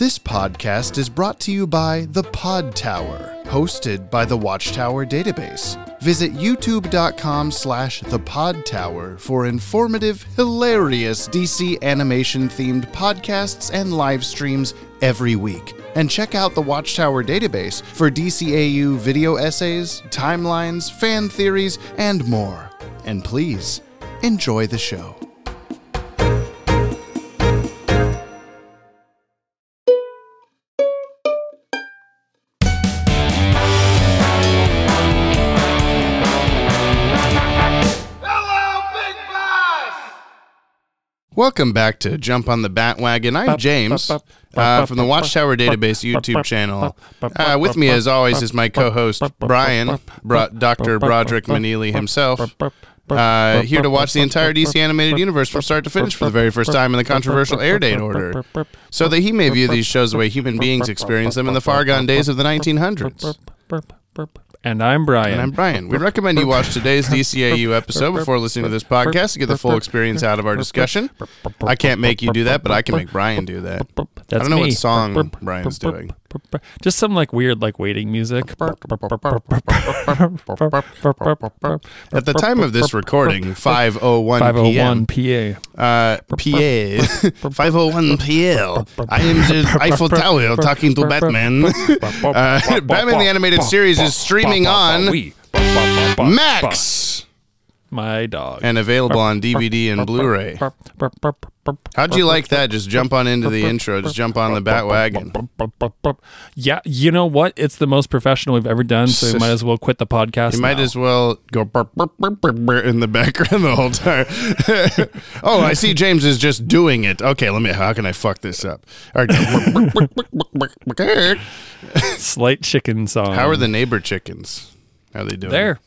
This podcast is brought to you by The Pod Tower, hosted by the Watchtower database. Visit youtube.com slash the pod tower for informative, hilarious DC animation themed podcasts and live streams every week. And check out the Watchtower database for DCAU video essays, timelines, fan theories, and more. And please, enjoy the show. Welcome back to Jump on the Batwagon. I'm James uh, from the Watchtower Database YouTube channel. Uh, with me, as always, is my co-host Brian, Bro- Dr. Broderick Manili himself. Uh, here to watch the entire DC animated universe from start to finish for the very first time in the controversial air date order, so that he may view these shows the way human beings experience them in the far gone days of the 1900s. And I'm Brian. And I'm Brian. We recommend you watch today's DCAU episode before listening to this podcast to get the full experience out of our discussion. I can't make you do that, but I can make Brian do that. That's I don't know me. what song Brian's doing. Just some like weird like waiting music. At the time of this recording, 501 501 p.m. PA. Uh, PA, 501 PL. I am the Eiffel Tower talking to Batman. Uh, Batman the Animated Series is streaming on Max My dog. and available on DVD and Blu-ray. How'd you like that? Just jump on into the intro. Just jump on the bat wagon. Yeah, you know what? It's the most professional we've ever done, so we might as well quit the podcast. You might now. as well go burp, burp, burp, burp, burp in the background the whole time. oh, I see James is just doing it. Okay, let me. How can I fuck this up? All right. slight chicken song. How are the neighbor chickens? How are they doing? there?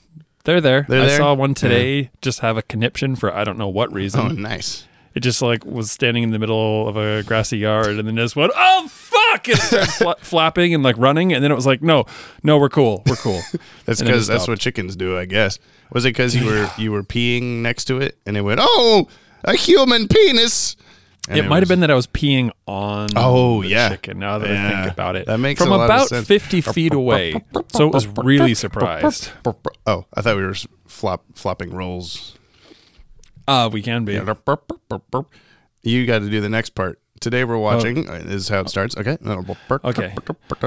They're there. They're I there? saw one today just have a conniption for I don't know what oh, reason. Oh, nice. It just like was standing in the middle of a grassy yard and then just went, oh fuck! And it started fla- flapping and like running, and then it was like, no, no, we're cool, we're cool. That's And then it because that's what chickens do, I guess. Was it because you were you were peeing next to it and it went, oh, a human penis? And it might have been that I was peeing on Oh, the yeah. chicken. Now that I think about it, That makes from a lot of about fifty feet away, so it was really surprised. Oh, I thought we were flop flopping rolls. Uh, we can be. You got to do the next part. Today we're watching. uh, This is how it starts. Okay. Okay.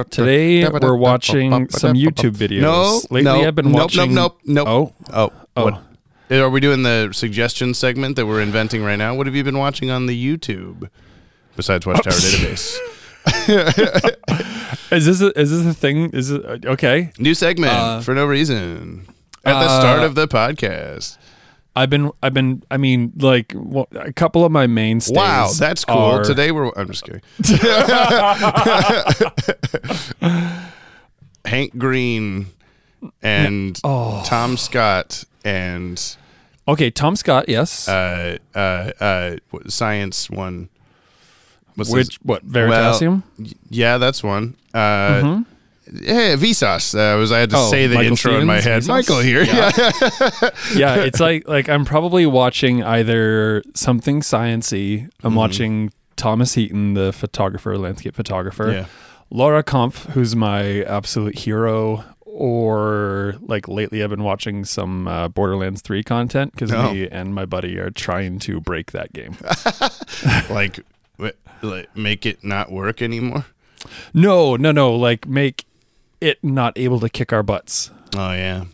Today we're watching some YouTube videos. No. Lately no, I've been nope, watching. Nope. Nope. Nope. Oh, Oh. Oh. What? Are we doing the suggestion segment that we're inventing right now? What have you been watching on the YouTube besides Watchtower Database? is this a, is this a thing? Is it uh, okay? New segment Uh, for no reason at the uh, start of the podcast. I've been I've been I mean like well, a couple of my mainstays. Wow, that's cool. are- Today we're. I'm just kidding. Hank Green and Oh. Tom Scott and Okay, Tom Scott. Yes. uh, uh, uh, Science one. What's Which his- what Veritasium? y- yeah, that's one. Uh, Yeah, Vsauce. Uh, was I had to Oh, say the Michael intro in my head. Vsauce? Michael here. Yeah. Yeah. yeah, it's like like I'm probably watching either something sciency. I'm Mm-hmm. watching Thomas Heaton, the photographer, landscape photographer. Yeah. Laura Kampf, who's my absolute hero. Or like lately, I've been watching some uh, Borderlands 3 content because Oh. me and my buddy are trying to break that game. like, like, make it not work anymore. no, no, no. Like make it not able to kick our butts. Oh yeah.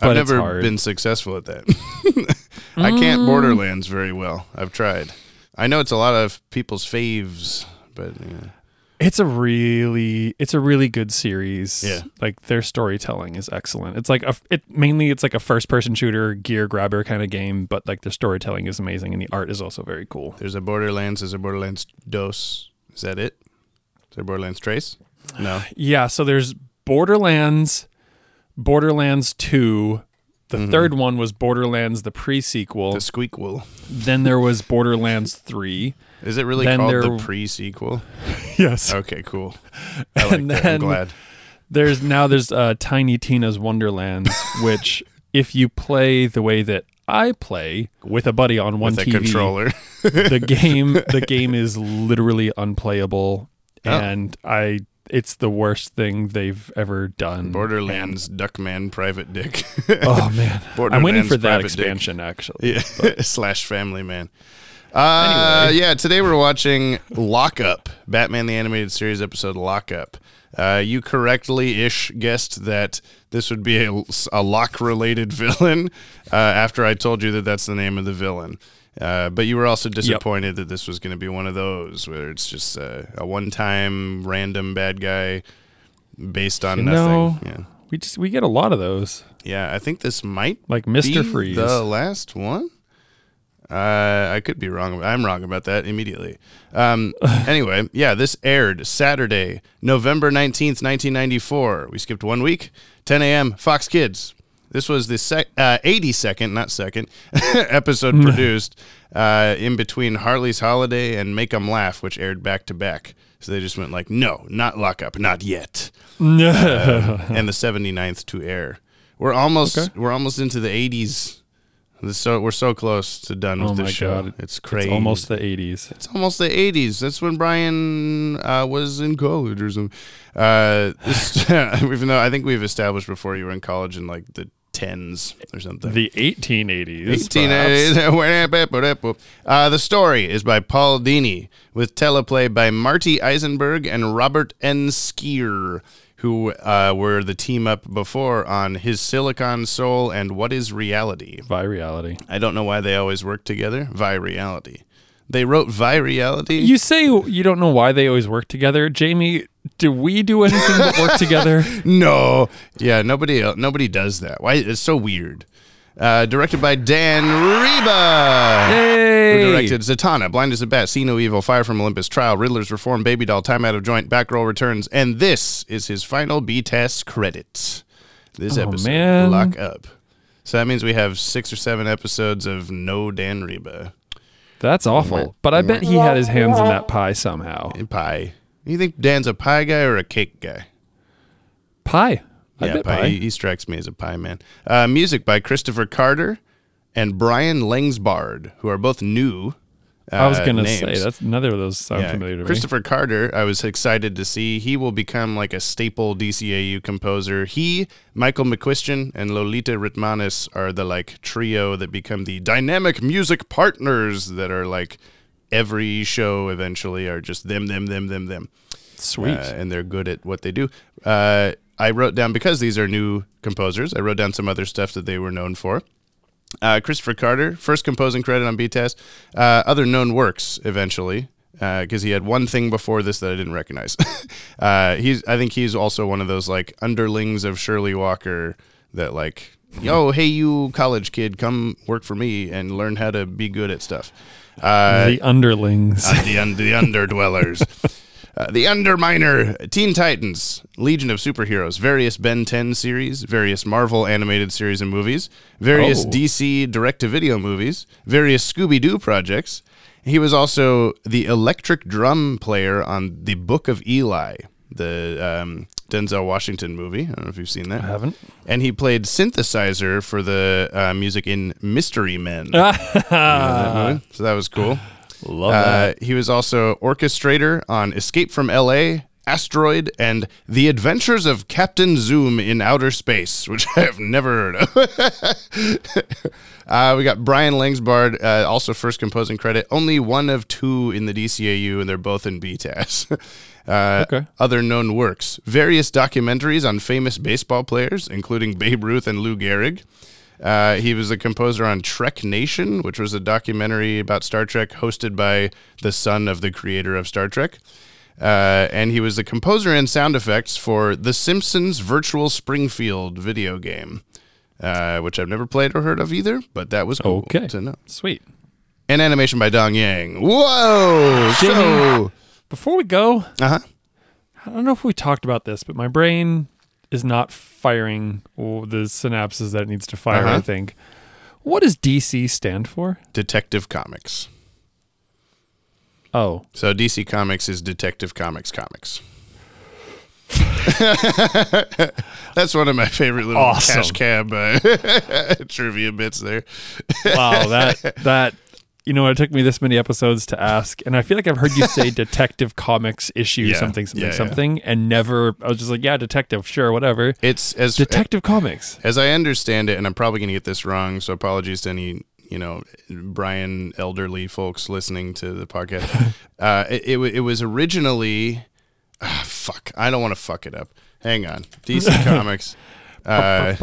But I've never been successful at that. I can't Mm. Borderlands very well. I've tried. I know it's a lot of people's faves, but yeah. It's a really it's a really good series. Yeah. Like their storytelling is excellent. It's like a it mainly it's like a first person shooter gear grabber kind of game, but like their storytelling is amazing and the art is also very cool. there's a Borderlands. There's a Borderlands Dos. Is that it? Is there Borderlands Trace? No. Yeah, so there's Borderlands, Borderlands 2. The mm-hmm. third one was Borderlands the pre-sequel. The Squeakquel. then there was Borderlands 3. Is it really Then called the pre-sequel? Yes. Okay, cool. I like And that. I'm then- glad. There's now there's uh, Tiny Tina's Wonderlands, which if you play the way that I play with a buddy on one TV, controller. the game the game is literally unplayable Oh. and I it's the worst thing they've ever done. Borderlands Duckman Private Dick. Oh man, I'm waiting for that Private Dick. expansion actually. Yeah. slash Family Man. Uh, Anyway. yeah. Today we're watching Lockup, Batman the Animated Series episode Lockup. Uh, you correctly ish guessed that this would be a, a lock related villain uh, after I told you that that's the name of the villain. Uh, but you were also disappointed that this was going to be one of those where it's just uh, a one time random bad guy based on You nothing. know, Yeah. we just we get a lot of those, Yeah, I think this might like be Freeze. The last one? Uh, I could be wrong. I'm wrong about that immediately. Um, anyway, yeah, this aired Saturday, November 19th, 1994. We skipped one week, 10 a.m., Fox Kids. This was the sec- uh, 82nd, not second, episode produced uh, in between Harley's Holiday and Make 'em Laugh, which aired back to back. So they just went like, no, not Lockup, not yet and the 79th to air. We're almost Okay. we're almost into the 80s. This So we're so close to done oh with my the show. god, It's crazy. It's almost the 80s. It's almost the 80s. That's when Brian uh, was in college or something. Uh, this, even though I think we've established before you were in college in like the 10s or something. The 1880s. 1880s. Uh, the story is by Paul Dini with teleplay by Marty Isenberg and Robert N. Skir, who uh, were the team up before on His Silicon Soul and What is Reality. By reality. I don't know why they always work together. Vi Reality. They wrote Vi Reality. You say you don't know why they always work together, Jamie. Do we do anything but work together? no, yeah, nobody nobody does that. Why? It's so weird. Uh, directed by Dan Riba. Hey, Who directed Zatanna, Blind as a Bat, See No Evil, Fire from Olympus, Trial, Riddler's Reform, Baby Doll, Time Out of Joint, Batgirl Returns, and this is his final BTAS credit. This Oh, episode, man. Lock Up. So that means we have six or seven episodes of no Dan Riba. That's awful. But I bet he had his hands in that pie somehow. Pie. You think Dan's a pie guy or a cake guy? Pie. I yeah, pie. pie. He, he strikes me as a pie man. Uh, music by Christopher Carter and Brian Langsbard, who are both new. Uh, I was gonna say that's another of those sound Yeah, familiar to Christopher Carter, I was excited to see. He will become like a staple DCAU composer. He, Michael McCuistion, and Lolita Ritmanis are the like trio that become the dynamic music partners that are like every show eventually are just them, them, them, them, them. Sweet. Uh, and they're good at what they do. Uh, I wrote down because these are new composers. I wrote down some other stuff that they were known for. Uh, Christopher Carter, first composing credit on BTAS. Uh, other known works eventually, because he had one thing before this that I didn't recognize. uh, he's, I think he's also one of those like underlings of Shirley Walker that like, yo, hey, you college kid, come work for me and learn how to be good at stuff. Uh, the underlings. uh, the, un- the underdwellers. Uh, the Underminer, Teen Titans, Legion of Superheroes, various Ben 10 series, various Marvel animated series and movies, various Oh. DC direct to video movies, various Scooby Doo projects. He was also the electric drum player on The Book of Eli, the um, Denzel Washington movie. I don't know if you've seen that. I haven't. And he played synthesizer for the uh, music in Mystery Men. You know that? So that was cool. Love Uh, that. he was also orchestrator on Escape from L.A., Asteroid, and The Adventures of Captain Zoom in Outer Space, which I have never heard of. uh, we got Brian Langsbard, uh, also first composing credit. Only one of two in the DCAU, and they're both in BTAS. uh, Okay. Other known works various documentaries on famous baseball players, including Babe Ruth and Lou Gehrig. Uh, he was a composer on Trek Nation, which was a documentary about Star Trek hosted by the son of the creator of Star Trek. Uh, and he was the composer and sound effects for The Simpsons Virtual Springfield video game, uh, which I've never played or heard of either, but that was cool Okay. to know. Sweet. And animation by Dong Yang. Whoa! So, Before we go, uh huh. I don't know if we talked about this, but my brain is not firing the synapses that it needs to fire, Uh-huh. I think. What does DC stand for? Detective Comics. Oh, So DC Comics is Detective Comics Comics. That's one of my favorite little Awesome. cash cab uh, trivia bits there. wow, that that you know, it took me this many episodes to ask, and I feel like I've heard you say Detective Comics issue Yeah. something something Yeah, yeah. something, and never. I was just like, yeah, Detective, sure, whatever. It's as Detective Comics. as I understand it, and I'm probably going to get this wrong, so apologies to any you know Brian elderly folks listening to the podcast. uh, it, it it was originally, ah, fuck, I don't want to fuck it up. Hang on, DC Comics. Uh,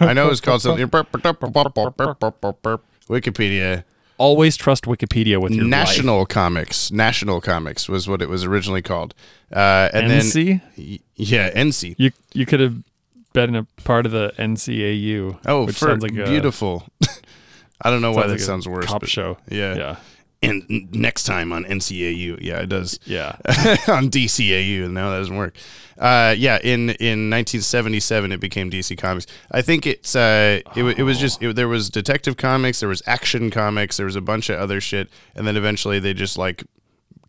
I know it's called something. Wikipedia. Always trust Wikipedia with your National Comics. National Comics was what it was originally called. Uh, and NC? then yeah, NC. You you could have been a part of the NCAU. Oh, which for sounds like a, beautiful. I don't know why that like sounds worse. Cop show. Yeah. yeah, And next time on NCAU, yeah, it does. yeah. on DCAU, and now that doesn't work. Uh, yeah, in in 1977, it became DC Comics. I think it's uh, it, it was just it, there was Detective Comics, there was Action Comics, there was a bunch of other shit, and then eventually they just like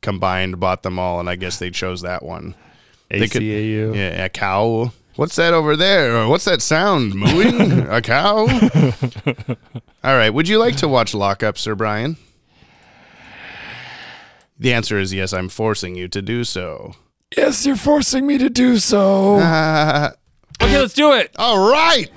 combined, bought them all, and I guess they chose that one. They could- ACAU. Yeah, a cow. What's that over there? What's that sound? Mooing? a cow? All right. Would you like to watch Lockup, Sir Brian? The answer is yes. I'm forcing you to do so. Yes, you're forcing me to do so. Uh, okay, let's do it. all right.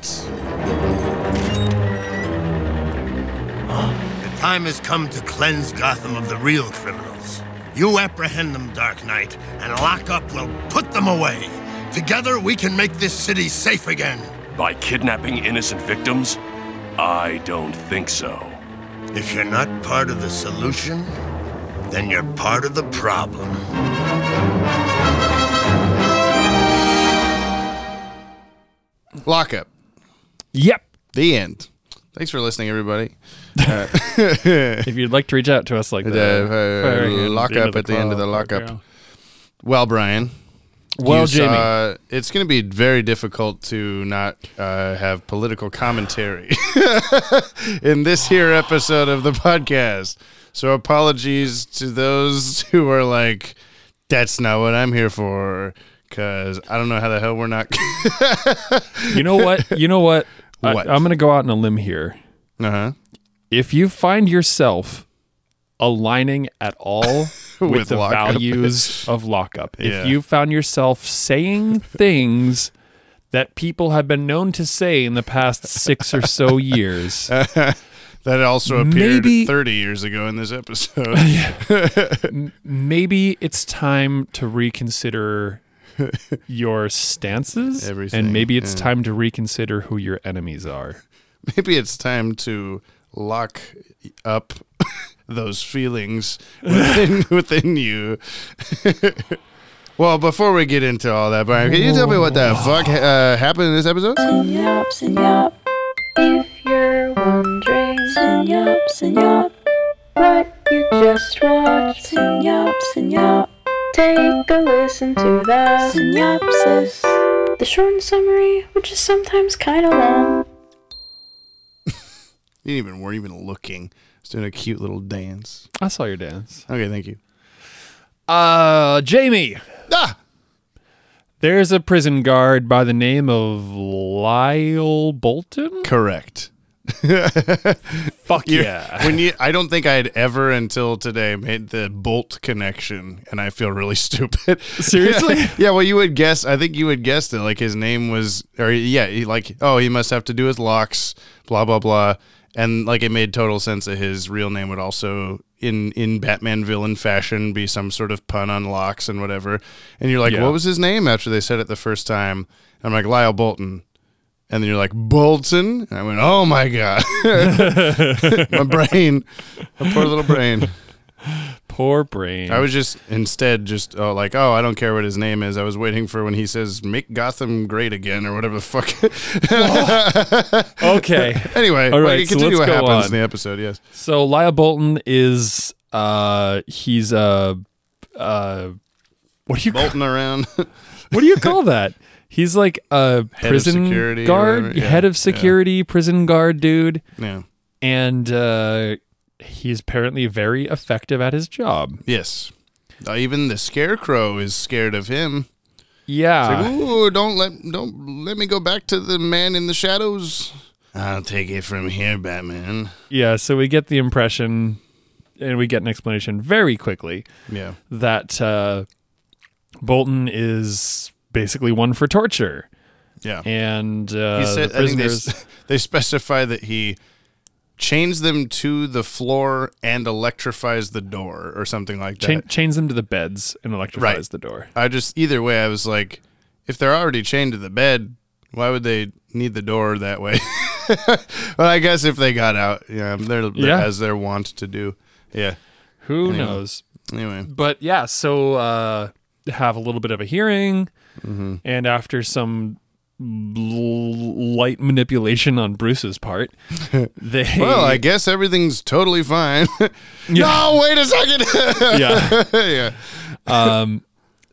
The time has come to cleanse Gotham of the real criminals. You apprehend them, Dark Knight, and lock up will put them away. Together, we can make this city safe again. By kidnapping innocent victims? I don't think so. If you're not part of the solution, then you're part of the problem. Lockup. Yep. The end. Thanks for listening, everybody. If you'd like to reach out to us like The, that, uh, very lock end up of at the end of the lockup. yeah. Well, Brian. Well, you Jamie. saw- it's going to be very difficult to not uh, have political commentary in this here episode of the podcast. So apologies to those who are like, "That's not what I'm here for," because I don't know how the hell we're not. You know what? You know what? What? I, I'm going to go out on a limb here. uh huh. If you find yourself aligning at all with, With the lockup. values of lockup, Yeah. if you found yourself saying things that people have been known to say in the past six or so years, That also appeared Maybe- 30 years ago in this episode. maybe it's time to reconsider your stances Everything, and maybe it's yeah. time to reconsider who your enemies are Maybe it's time to lock up those feelings within within you. well, before we get into all that, Brian, can you tell me what the fuck uh, happened in this episode? Yap, yap. If you're wondering, yap, yap. What you just watched, yap, yap. Take a listen to the synopsis. The short summary, which is sometimes kind of long. You didn't even weren't even looking. Just doing a cute little dance. i saw your dance Okay, thank you. uh jamie Ah, there's a prison guard by the name of lyle bolton correct. fuck You- yeah When you, I don't think I had ever until today made the bolt connection, and I feel really stupid. Seriously? yeah. Well, you would guess. I think you would guess that like his name was, or yeah, he, like oh, he must have to do his locks, blah blah blah, and like it made total sense that his real name would also in in Batman villain fashion be some sort of pun on locks and whatever. And you're like, Yeah. what was his name after they said it the first time? I'm like Lyle Bolton. And then you're like Bolton. And I went, oh my god, my brain, my poor little brain. poor brain I was just instead just oh, like, oh, I don't care what his name is. I was waiting for when he says "Make Gotham Great Again" or whatever the fuck. okay anyway, All right, like, so continue let's what go happens on. in the episode. Yes, so lyle bolton is uh he's a uh what do you bolting around. what do you call that? He's like a Head prison guard, yeah, head of yeah. security, prison guard dude, yeah. and uh, he's apparently very effective at his job. Yes. Uh, even the Scarecrow is scared of him. Yeah, Like, ooh, don't let don't let me go back to the man in the shadows. I'll take it from here, Batman. yeah. So we get the impression and we get an explanation very quickly Yeah. that uh, Bolton is basically one for torture, Yeah. and uh, he said, the think they, prisoners. they specify that he chains them to the floor and electrifies the door or something like that. Chain, chains them to the beds and electrifies Right. the door. I just either way, I was like, if they're already chained to the bed, why would they need the door that way? but I guess if they got out, yeah, they're, Yeah. as they're wont to do. Yeah. Who Anyway. knows? Anyway, But yeah, so uh, have a little bit of a hearing, Mm-hmm. and after some light manipulation on Bruce's part, they well, I guess everything's totally fine. no, wait a second. yeah. yeah. um,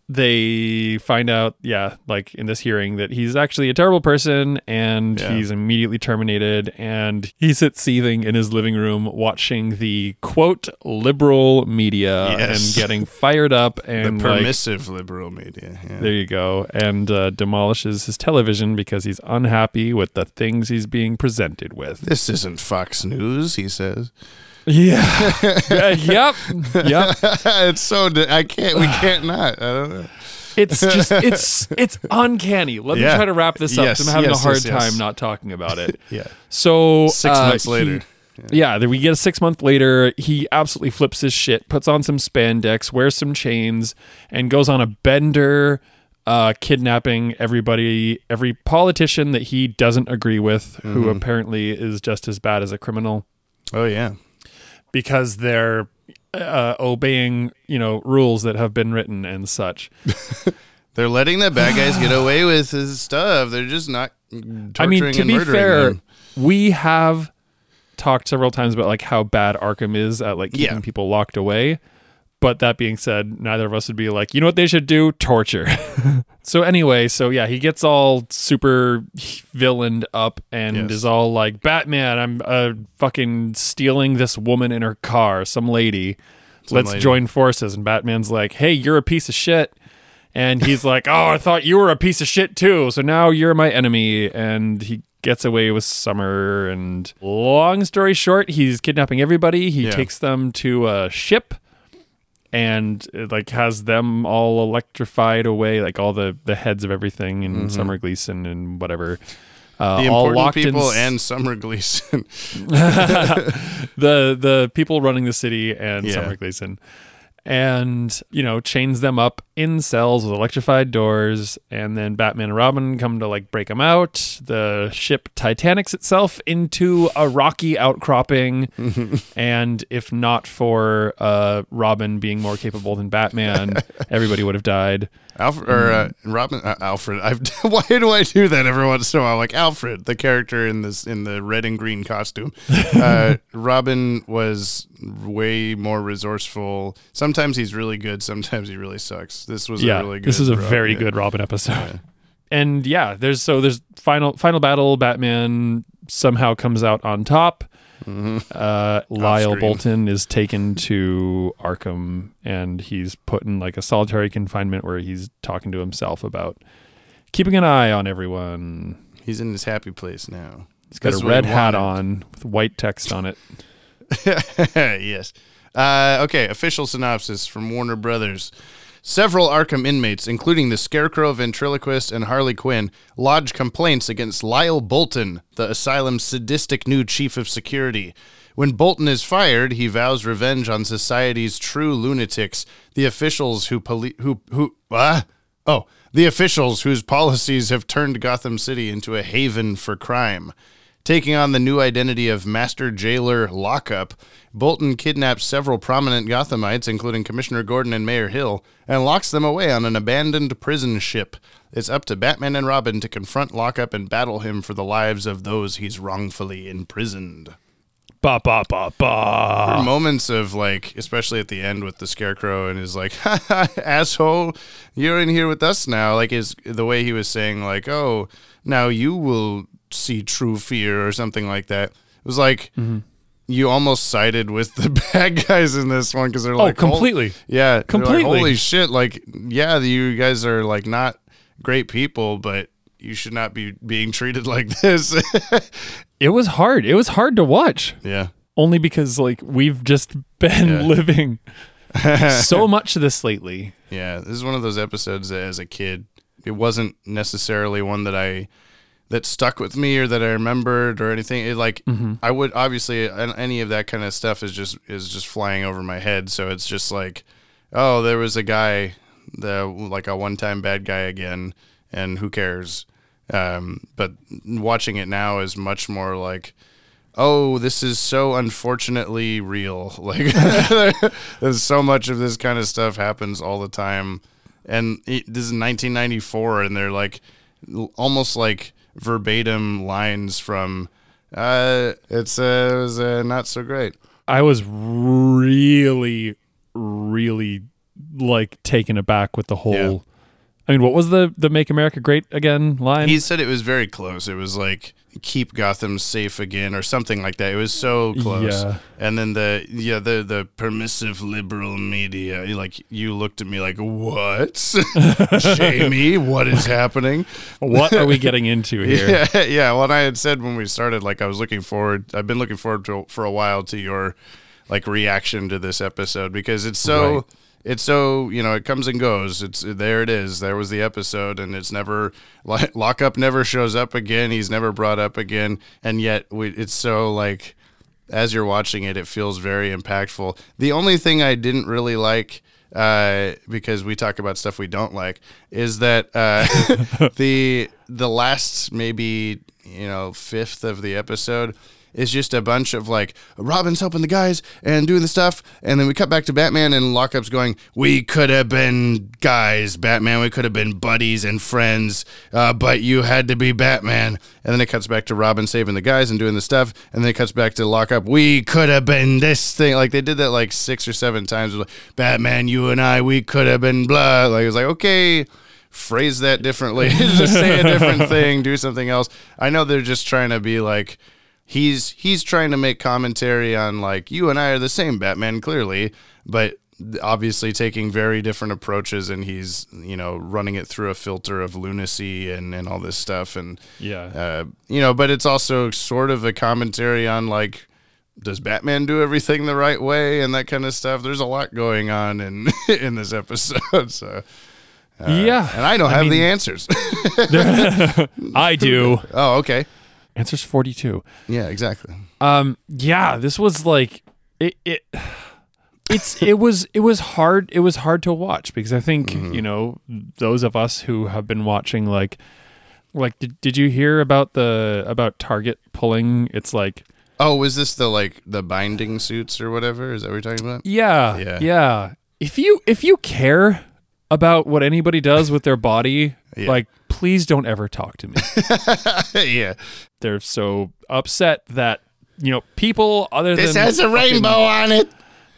they find out, yeah, like in this hearing, that he's actually a terrible person and Yeah. he's immediately terminated. And he sits seething in his living room watching the quote liberal media Yes. and getting fired up The and like, permissive liberal media. Yeah. there you go, and uh, demolishes his television because he's unhappy with the things he's being presented with. This isn't Fox News, he says. Yeah. Yeah, yep. Yep. it's so I can't. We can't not. I don't know. It's just it's it's uncanny. Let me try to wrap this up. Yes, I'm having yes, a hard yes, time not talking about it. Yeah. So Six uh, months he- later. yeah, then we get a six month later. He absolutely flips his shit, puts on some spandex, wears some chains, and goes on a bender, uh, kidnapping everybody, every politician that he doesn't agree with, who Mm-hmm. apparently is just as bad as a criminal Oh yeah. Because they're uh, obeying, you know, rules that have been written and such. They're letting the bad guys get away with his stuff. They're just not torturing I mean, to and be murdering fair, them. we have talked several times about like how bad Arkham is at like keeping Yeah. people locked away. But that being said, neither of us would be like, you know what they should do? Torture. so anyway, so yeah, he gets all super villained up and Yes. is all like, Batman, I'm uh, fucking stealing this woman in her car, some lady. Let's lady. join forces. And Batman's like, hey, you're a piece of shit. And he's like, "Oh, I thought you were a piece of shit too. So now you're my enemy." And he gets away with Summer. And long story short, he's kidnapping everybody. He Yeah. takes them to a ship, and it, like has them all electrified away, like all the the heads of everything, and Summer Gleeson and whatever. Uh, Mm-hmm. the important people s- and Summer Gleeson. the the people running the city and Yeah. Summer Gleeson. And, you know, chains them up in cells with electrified doors. And then Batman and Robin come to like break them out. The ship Titanics itself into a rocky outcropping. and if not for uh, Robin being more capable than Batman, everybody would have died. Alfred or uh, Mm. Robin uh, Alfred. I've, why do I do that every once in a while? Like Alfred, the character in this in the red and green costume. Uh, Robin was way more resourceful. Sometimes he's really good. Sometimes he really sucks. This was yeah, a really good. this is a Robin, very yeah. good Robin episode. And yeah, there's so there's final final battle. Batman somehow comes out on top. Uh, Lyle Mm-hmm. Bolton is taken to Arkham, and he's put in like a solitary confinement where he's talking to himself about keeping an eye on everyone. He's in his happy place now. He's got That's a red hat on with white text on it. yes. Uh, okay, official synopsis from Warner Brothers. Several Arkham inmates, including the Scarecrow, Ventriloquist, and Harley Quinn, lodge complaints against Lyle Bolton, the asylum's sadistic new chief of security. When Bolton is fired, he vows revenge on society's true lunatics, the officials who poli- who who ah oh the officials whose policies have turned Gotham City into a haven for crime. Taking on the new identity of Master Jailer Lockup, Bolton kidnaps several prominent Gothamites, including Commissioner Gordon and Mayor Hill, and locks them away on an abandoned prison ship. It's up to Batman and Robin to confront Lockup and battle him for the lives of those he's wrongfully imprisoned. Ba ba ba ba. Moments of like, especially at the end with the Scarecrow and his like, "Ha, ha, asshole, you're in here with us now. Like is the way he was saying like, oh, now you will see true fear or something like that. It was like Mm-hmm. you almost sided with the bad guys in this one because they're like, Oh, completely. yeah, they're like, Completely. Holy shit! Like, yeah, you guys are like not great people, but you should not be being treated like this. It was hard. It was hard to watch. yeah. only because like we've just been Yeah. living so much of this lately. Yeah, this is one of those episodes that as a kid, it wasn't necessarily one that I that stuck with me or that I remembered or anything. It like I would obviously any of that kind of stuff is just is just flying over my head. So it's just like, oh, there was a guy, the like a one time bad guy again, and who cares? Um, but watching it now is much more like. Oh, this is so unfortunately real. Like, there's so much of this kind of stuff happens all the time, and it, this is 1994, and they're like almost like verbatim lines from. Uh, it's uh, it was uh, not so great. I was really, really like taken aback with the whole. Yeah. I mean, what was the the "Make America Great Again" line? He said it was very close. It was like keep Gotham safe again or something like that. It was so close. Yeah. And then the yeah the the permissive liberal media like you looked at me like what? Jamie, what is happening? what are we getting into here? Yeah, yeah. Well, I had said when we started, like I was looking forward. I've been looking forward to for a while to your like reaction to this episode because it's so Right. It's so you know it comes and goes. It's there. It is. There was the episode, and it's never lockup never shows up again. He's never brought up again, and yet we, it's so like as you're watching it, it feels very impactful. The only thing I didn't really like, uh, because we talk about stuff we don't like, is that uh, the the last maybe you know fifth of the episode is just a bunch of like Robin's helping the guys and doing the stuff, and then we cut back to Batman and Lockup's going, "We could have been guys, Batman. We could have been buddies and friends, uh, but you had to be Batman." And then it cuts back to Robin saving the guys and doing the stuff, and then it cuts back to Lockup. We could have been this thing. Like they did that like six or seven times. Like, Batman, you and I, we could have been blah. Like it was like okay phrase that differently just say a different thing do something else i know they're just trying to be like he's he's trying to make commentary on like you and i are the same batman clearly but obviously taking very different approaches and he's you know running it through a filter of lunacy and and all this stuff and Yeah. uh, you know but it's also sort of a commentary on like does Batman do everything the right way and that kind of stuff? There's a lot going on in in this episode, so yeah. and I don't have the answers. I do. oh, okay. Answer's 42. Yeah, exactly. Um yeah, this was like it it it's it was it was hard it was hard to watch because I think, Mm-hmm. you know, those of us who have been watching like like did, did you hear about the about Target pulling it's like Oh, was this the like the binding suits or whatever? Is that what you're talking about? yeah, Yeah. yeah. If you if you care about what anybody does with their body, Yeah. like please don't ever talk to me. yeah. They're so upset that you know people other This than This has a rainbow on it.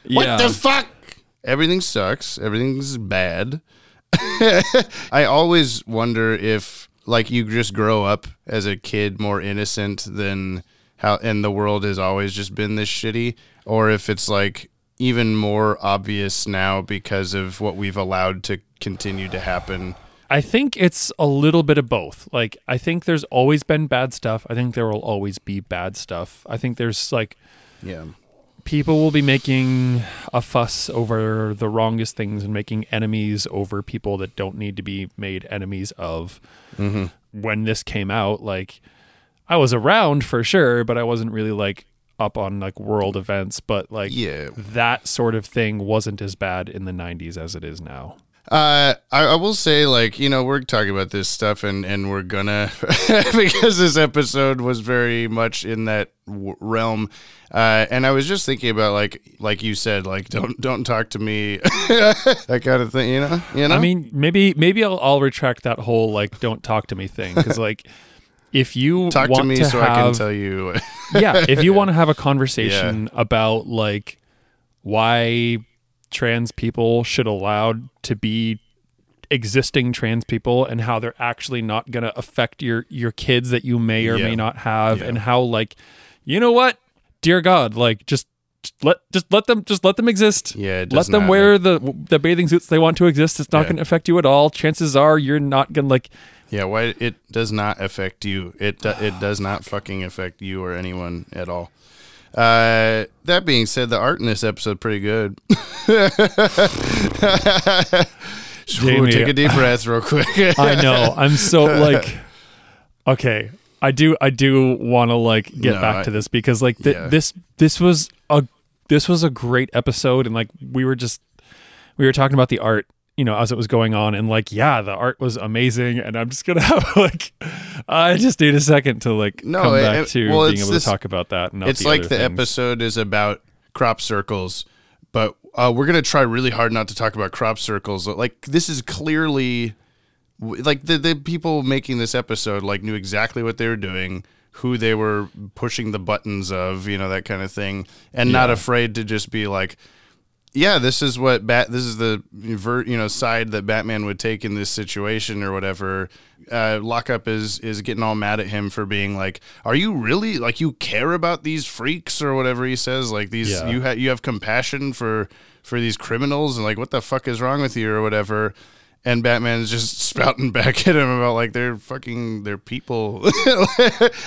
yeah, What the fuck? Everything sucks. Everything's bad. I always wonder if like you just grow up as a kid more innocent than how and the world has always just been this shitty or if it's like even more obvious now because of what we've allowed to continue to happen. I think it's a little bit of both. Like I think there's always been bad stuff. I think there will always be bad stuff. I think there's like Yeah. people will be making a fuss over the wrongest things and making enemies over people that don't need to be made enemies of. Mm-hmm. When this came out, like I was around for sure, but I wasn't really like up on like world events. But like Yeah. that sort of thing wasn't as bad in the 90s as it is now. Uh, I, I will say, like, you know, we're talking about this stuff, and and we're gonna because this episode was very much in that w- realm. Uh, and I was just thinking about, like, like you said, like, don't don't talk to me, that kind of thing. You know, you know. I mean, maybe maybe I'll, I'll retract that whole like "don't talk to me" thing because like if you talk want to me to so I can tell you. yeah, if you want to have a conversation about like why trans people should allowed to be existing trans people and how they're actually not going to affect your your kids that you may or Yeah. may not have and how like you know what dear god like just let just let them just let them exist Yeah, let them not- wear the the bathing suits they want to exist it's not Yeah. going to affect you at all chances are you're not going to like yeah, why it does not affect you. It do, it does not fucking affect you or anyone at all. Uh, that being said, the art in this episode pretty good. Ooh, take a deep breath, real quick. I know. I'm so like okay. I do I do want to like get No, back I- to this because like th- Yeah. this this was a this was a great episode and like we were just we were talking about the art you know as it was going on and like yeah the art was amazing and I'm just gonna have like I just need a second to like No, come back it- to well, being able this- to talk about that it's the like the things. episode is about crop circles, but uh, we're gonna try really hard not to talk about crop circles. Like this is clearly like the the people making this episode like knew exactly what they were doing, who they were pushing the buttons of, you know that kind of thing, and not afraid to just be like. Yeah, this is what bat. This is the you know side that Batman would take in this situation or whatever. Uh, Lockup is is getting all mad at him for being like, "Are you really like you care about these freaks or whatever he says? Like these Yeah. you have you have compassion for for these criminals and like what the fuck is wrong with you or whatever." And Batman's just spouting back at him about like they're fucking they're people.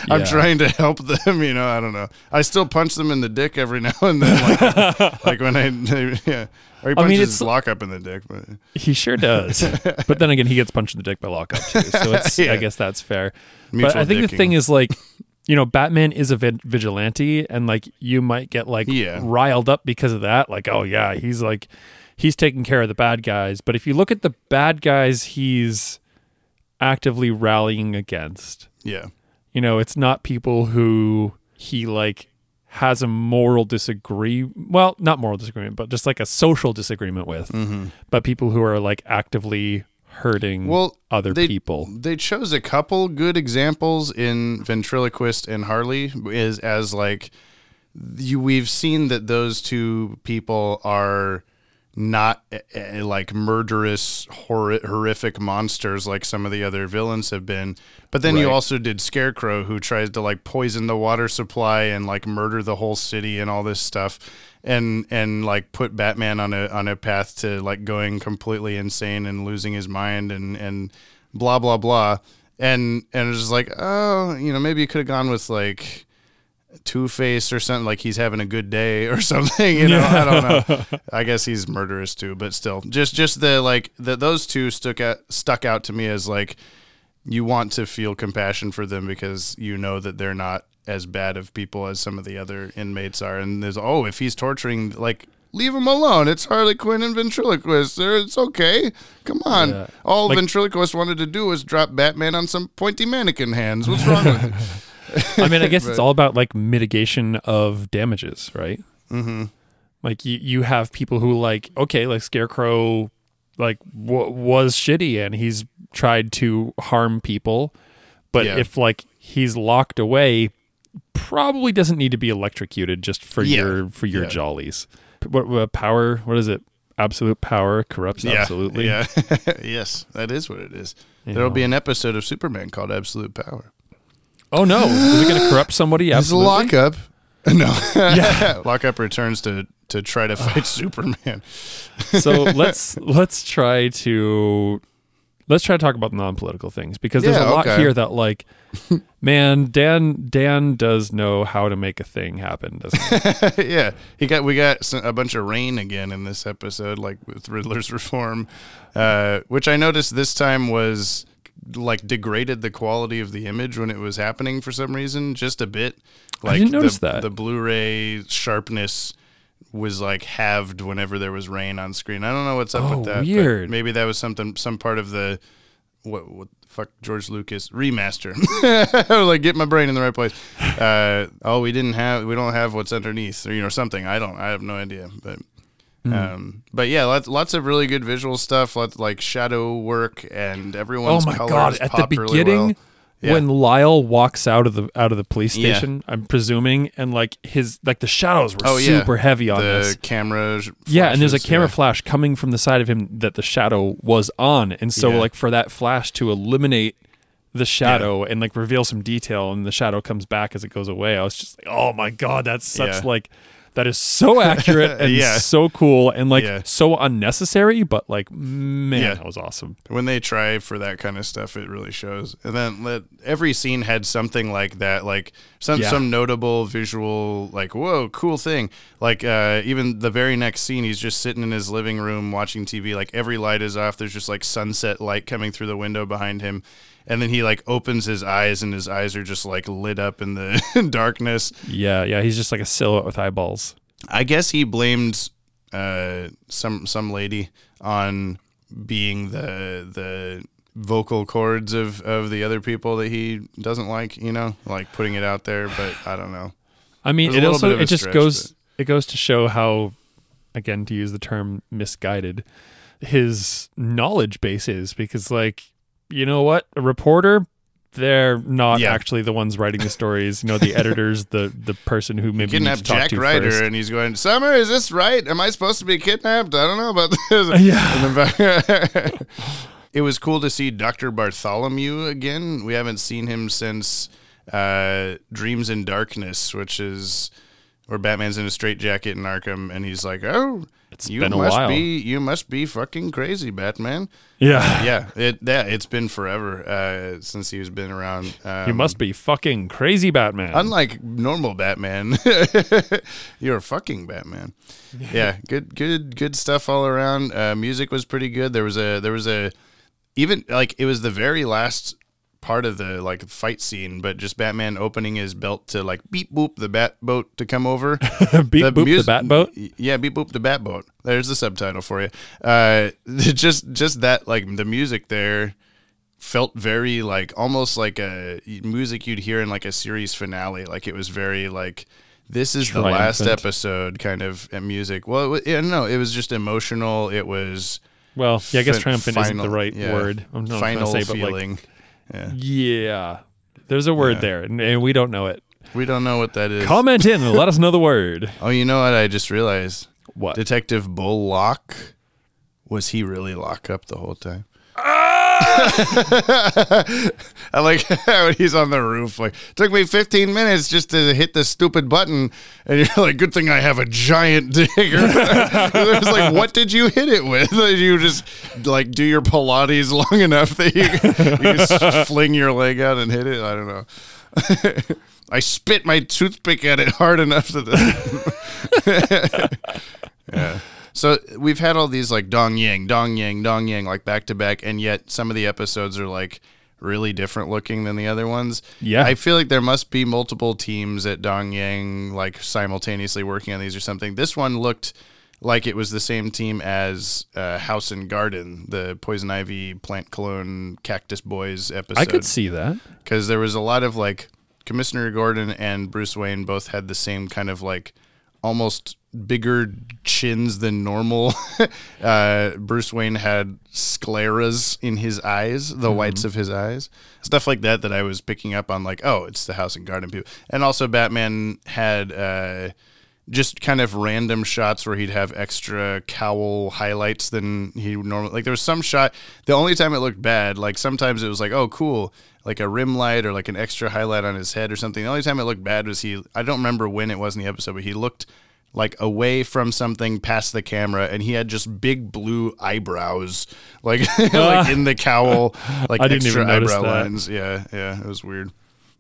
I'm Yeah. trying to help them, you know. I don't know. I still punch them in the dick every now and then, like, like when I yeah. Or he I mean, it's- lockup in the dick, but He sure does. but then again, he gets punched in the dick by lockup too. So it's Yeah. I guess that's fair. but I think the thing is like, you know, Batman is a vigilante, and like you might get like Yeah. riled up because of that. Like, oh yeah, he's like he's taking care of the bad guys. But if you look at the bad guys, he's actively rallying against. yeah, You know, it's not people who he like has a moral disagree well not moral disagreement but just like a social disagreement with mm-hmm. but people who are like actively hurting well, other they, people They chose a couple good examples in ventriloquist and Harley is as like you we've seen that those two people are not eh, eh, like murderous hor- horrific monsters like some of the other villains have been. But then you also did scarecrow who tries to like poison the water supply and like murder the whole city and all this stuff and and like put batman on a on a path to like going completely insane and losing his mind and and blah blah blah. And and it's just like oh you know maybe you could have gone with like Two Face or something like he's having a good day or something. You know, I don't know. I guess he's murderous too, but still, just just the like the, those two stuck out stuck out to me as like you want to feel compassion for them because you know that they're not as bad of people as some of the other inmates are. And there's oh, if he's torturing, like leave him alone. It's Harley Quinn and ventriloquist. It's okay. Come on. Yeah. All Like- ventriloquist wanted to do was drop Batman on some pointy mannequin hands. What's wrong with you? i mean i guess it's all about like mitigation of damages right mm-hmm. like you, you have people who like okay like scarecrow like w- was shitty and he's tried to harm people but Yeah. if like he's locked away probably doesn't need to be electrocuted just for Yeah. your for your Yeah. jollies what, what power what is it absolute power corrupts Yeah, absolutely Yeah. yes, that is what it is. You There'll know. be an episode of Superman called Absolute Power. Oh no is it going to corrupt somebody absolutely lockup. No. Yeah. lockup returns to to try to fight Superman. so let's let's try to let's try to talk about non-political things because there's Yeah, a lot okay. here that like man dan dan does know how to make a thing happen doesn't he yeah, he got we got a bunch of rain again in this episode, like with Riddler's reform, uh, which I noticed this time was like degraded the quality of the image when it was happening for some reason, just a bit. Like didn't notice the, that. the Blu-ray sharpness was like halved whenever there was rain on screen. I don't know what's up Oh, with that. weird. Maybe that was something, some part of the what what fuck George Lucas remaster. like get my brain in the right place. Uh, oh, we didn't have we don't have what's underneath or you know something. I don't. I have no idea. But Hmm. um, but yeah, lots lots of really good visual stuff. Lots like shadow work and everyone's oh my god at the pop really beginning well. Yeah. when lyle walks out of the out of the police Yeah. station i'm presuming and like his like the shadows were Oh yeah, super heavy on the this camera. sh- Yeah, and there's a camera yeah. flash coming from the side of him that the shadow was on. And so Yeah. like for that flash to eliminate the shadow and like reveal some detail and the shadow comes back as it goes away. I was just like, "Oh my god, that's such Yeah. like that is so accurate and Yeah. so cool and like Yeah. so unnecessary, but like man, Yeah. that was awesome. when they try for that kind of stuff, it really shows. And then let, every scene had something like that, like some some notable visual, like whoa, cool thing. Like uh, even the very next scene, he's just sitting in his living room watching TV. Like every light is off. There's just like sunset light coming through the window behind him. And then he like opens his eyes, and his eyes are just like lit up in the darkness. Yeah, yeah, he's just like a silhouette with eyeballs. I guess he blamed uh, some some lady on being the the vocal cords of, of the other people that he doesn't like, you know, like putting it out there. But I don't know. I mean, it also bit of a it just stretch, goes it goes to show how, again, to use the term misguided, his knowledge base is because, like, you know what, a reporter. They're not Yeah. actually the ones writing the stories. You know, the editors, the the person who maybe Kidnapped to Jack Ryder, first. and he's going, Summer, is this right? Am I supposed to be kidnapped? I don't know about this. Yeah. And then back- it was cool to see Dr. Bartholomew again. We haven't seen him since uh, Dreams in Darkness, which is where Batman's in a straitjacket in Arkham, and he's like, "Oh, It's you been a must while." be you must be fucking crazy, Batman." Yeah, yeah, it yeah, it's been forever uh, since he's been around. Um, you must be fucking crazy, Batman. Unlike normal Batman, you're a fucking Batman. Yeah, good, good, good stuff all around. Uh, music was pretty good. There was a, there was a, even like it was the very last part of the like fight scene, but just Batman opening his belt to like beep boop the bat boat to come over. Beep boop the bat boat. Yeah, beep boop the bat boat. There's the subtitle for you. Uh, just just that like the music there felt very like almost like a music you'd hear in like a series finale. Like it was very like this is the last episode kind of music. Well, it, yeah, no, it was just emotional. It was Well, yeah, I guess triumphant isn't the right yeah, word. I'm not final say, but like, feeling. Yeah, yeah, there's a word Yeah. there, and, and we don't know it. we don't know what that is. Comment in and let us know the word. Oh, you know what? I just realized. What? Detective Bullock was he really locked up the whole time? I like he's on the roof. Like, took me 15 minutes just to hit the stupid button, and you're like, "Good thing I have a giant digger." it was like, "What did you hit it with? Did you just like do your Pilates long enough that you, you just fling your leg out and hit it?" I don't know. I spit my toothpick at it hard enough that. yeah. So we've had all these like Dong Yang, Dong Yang, Dong Yang, like back to back, and yet some of the episodes are like really different looking than the other ones. Yeah. I feel like there must be multiple teams at Dong Yang like simultaneously working on these or something. This one looked like it was the same team as uh, House and Garden, the Poison Ivy, Plant Cologne, Cactus Boys episode I could see that. because there was a lot of like Commissioner Gordon and Bruce Wayne both had the same kind of like almost bigger chins than normal. uh, Bruce Wayne had scleras in his eyes, the whites of his eyes, stuff like that. That I was picking up on, like, oh, it's the House and Garden people. And also, Batman had. Uh, just kind of random shots where he'd have extra cowl highlights than he would normally like there was some shot the only time it looked bad like sometimes it was like oh cool like a rim light or like an extra highlight on his head or something the only time it looked bad was he i don't remember when it was in the episode but he looked like away from something past the camera and he had just big blue eyebrows like like in the cowl like I didn't extra eyebrow that. lines yeah yeah it was weird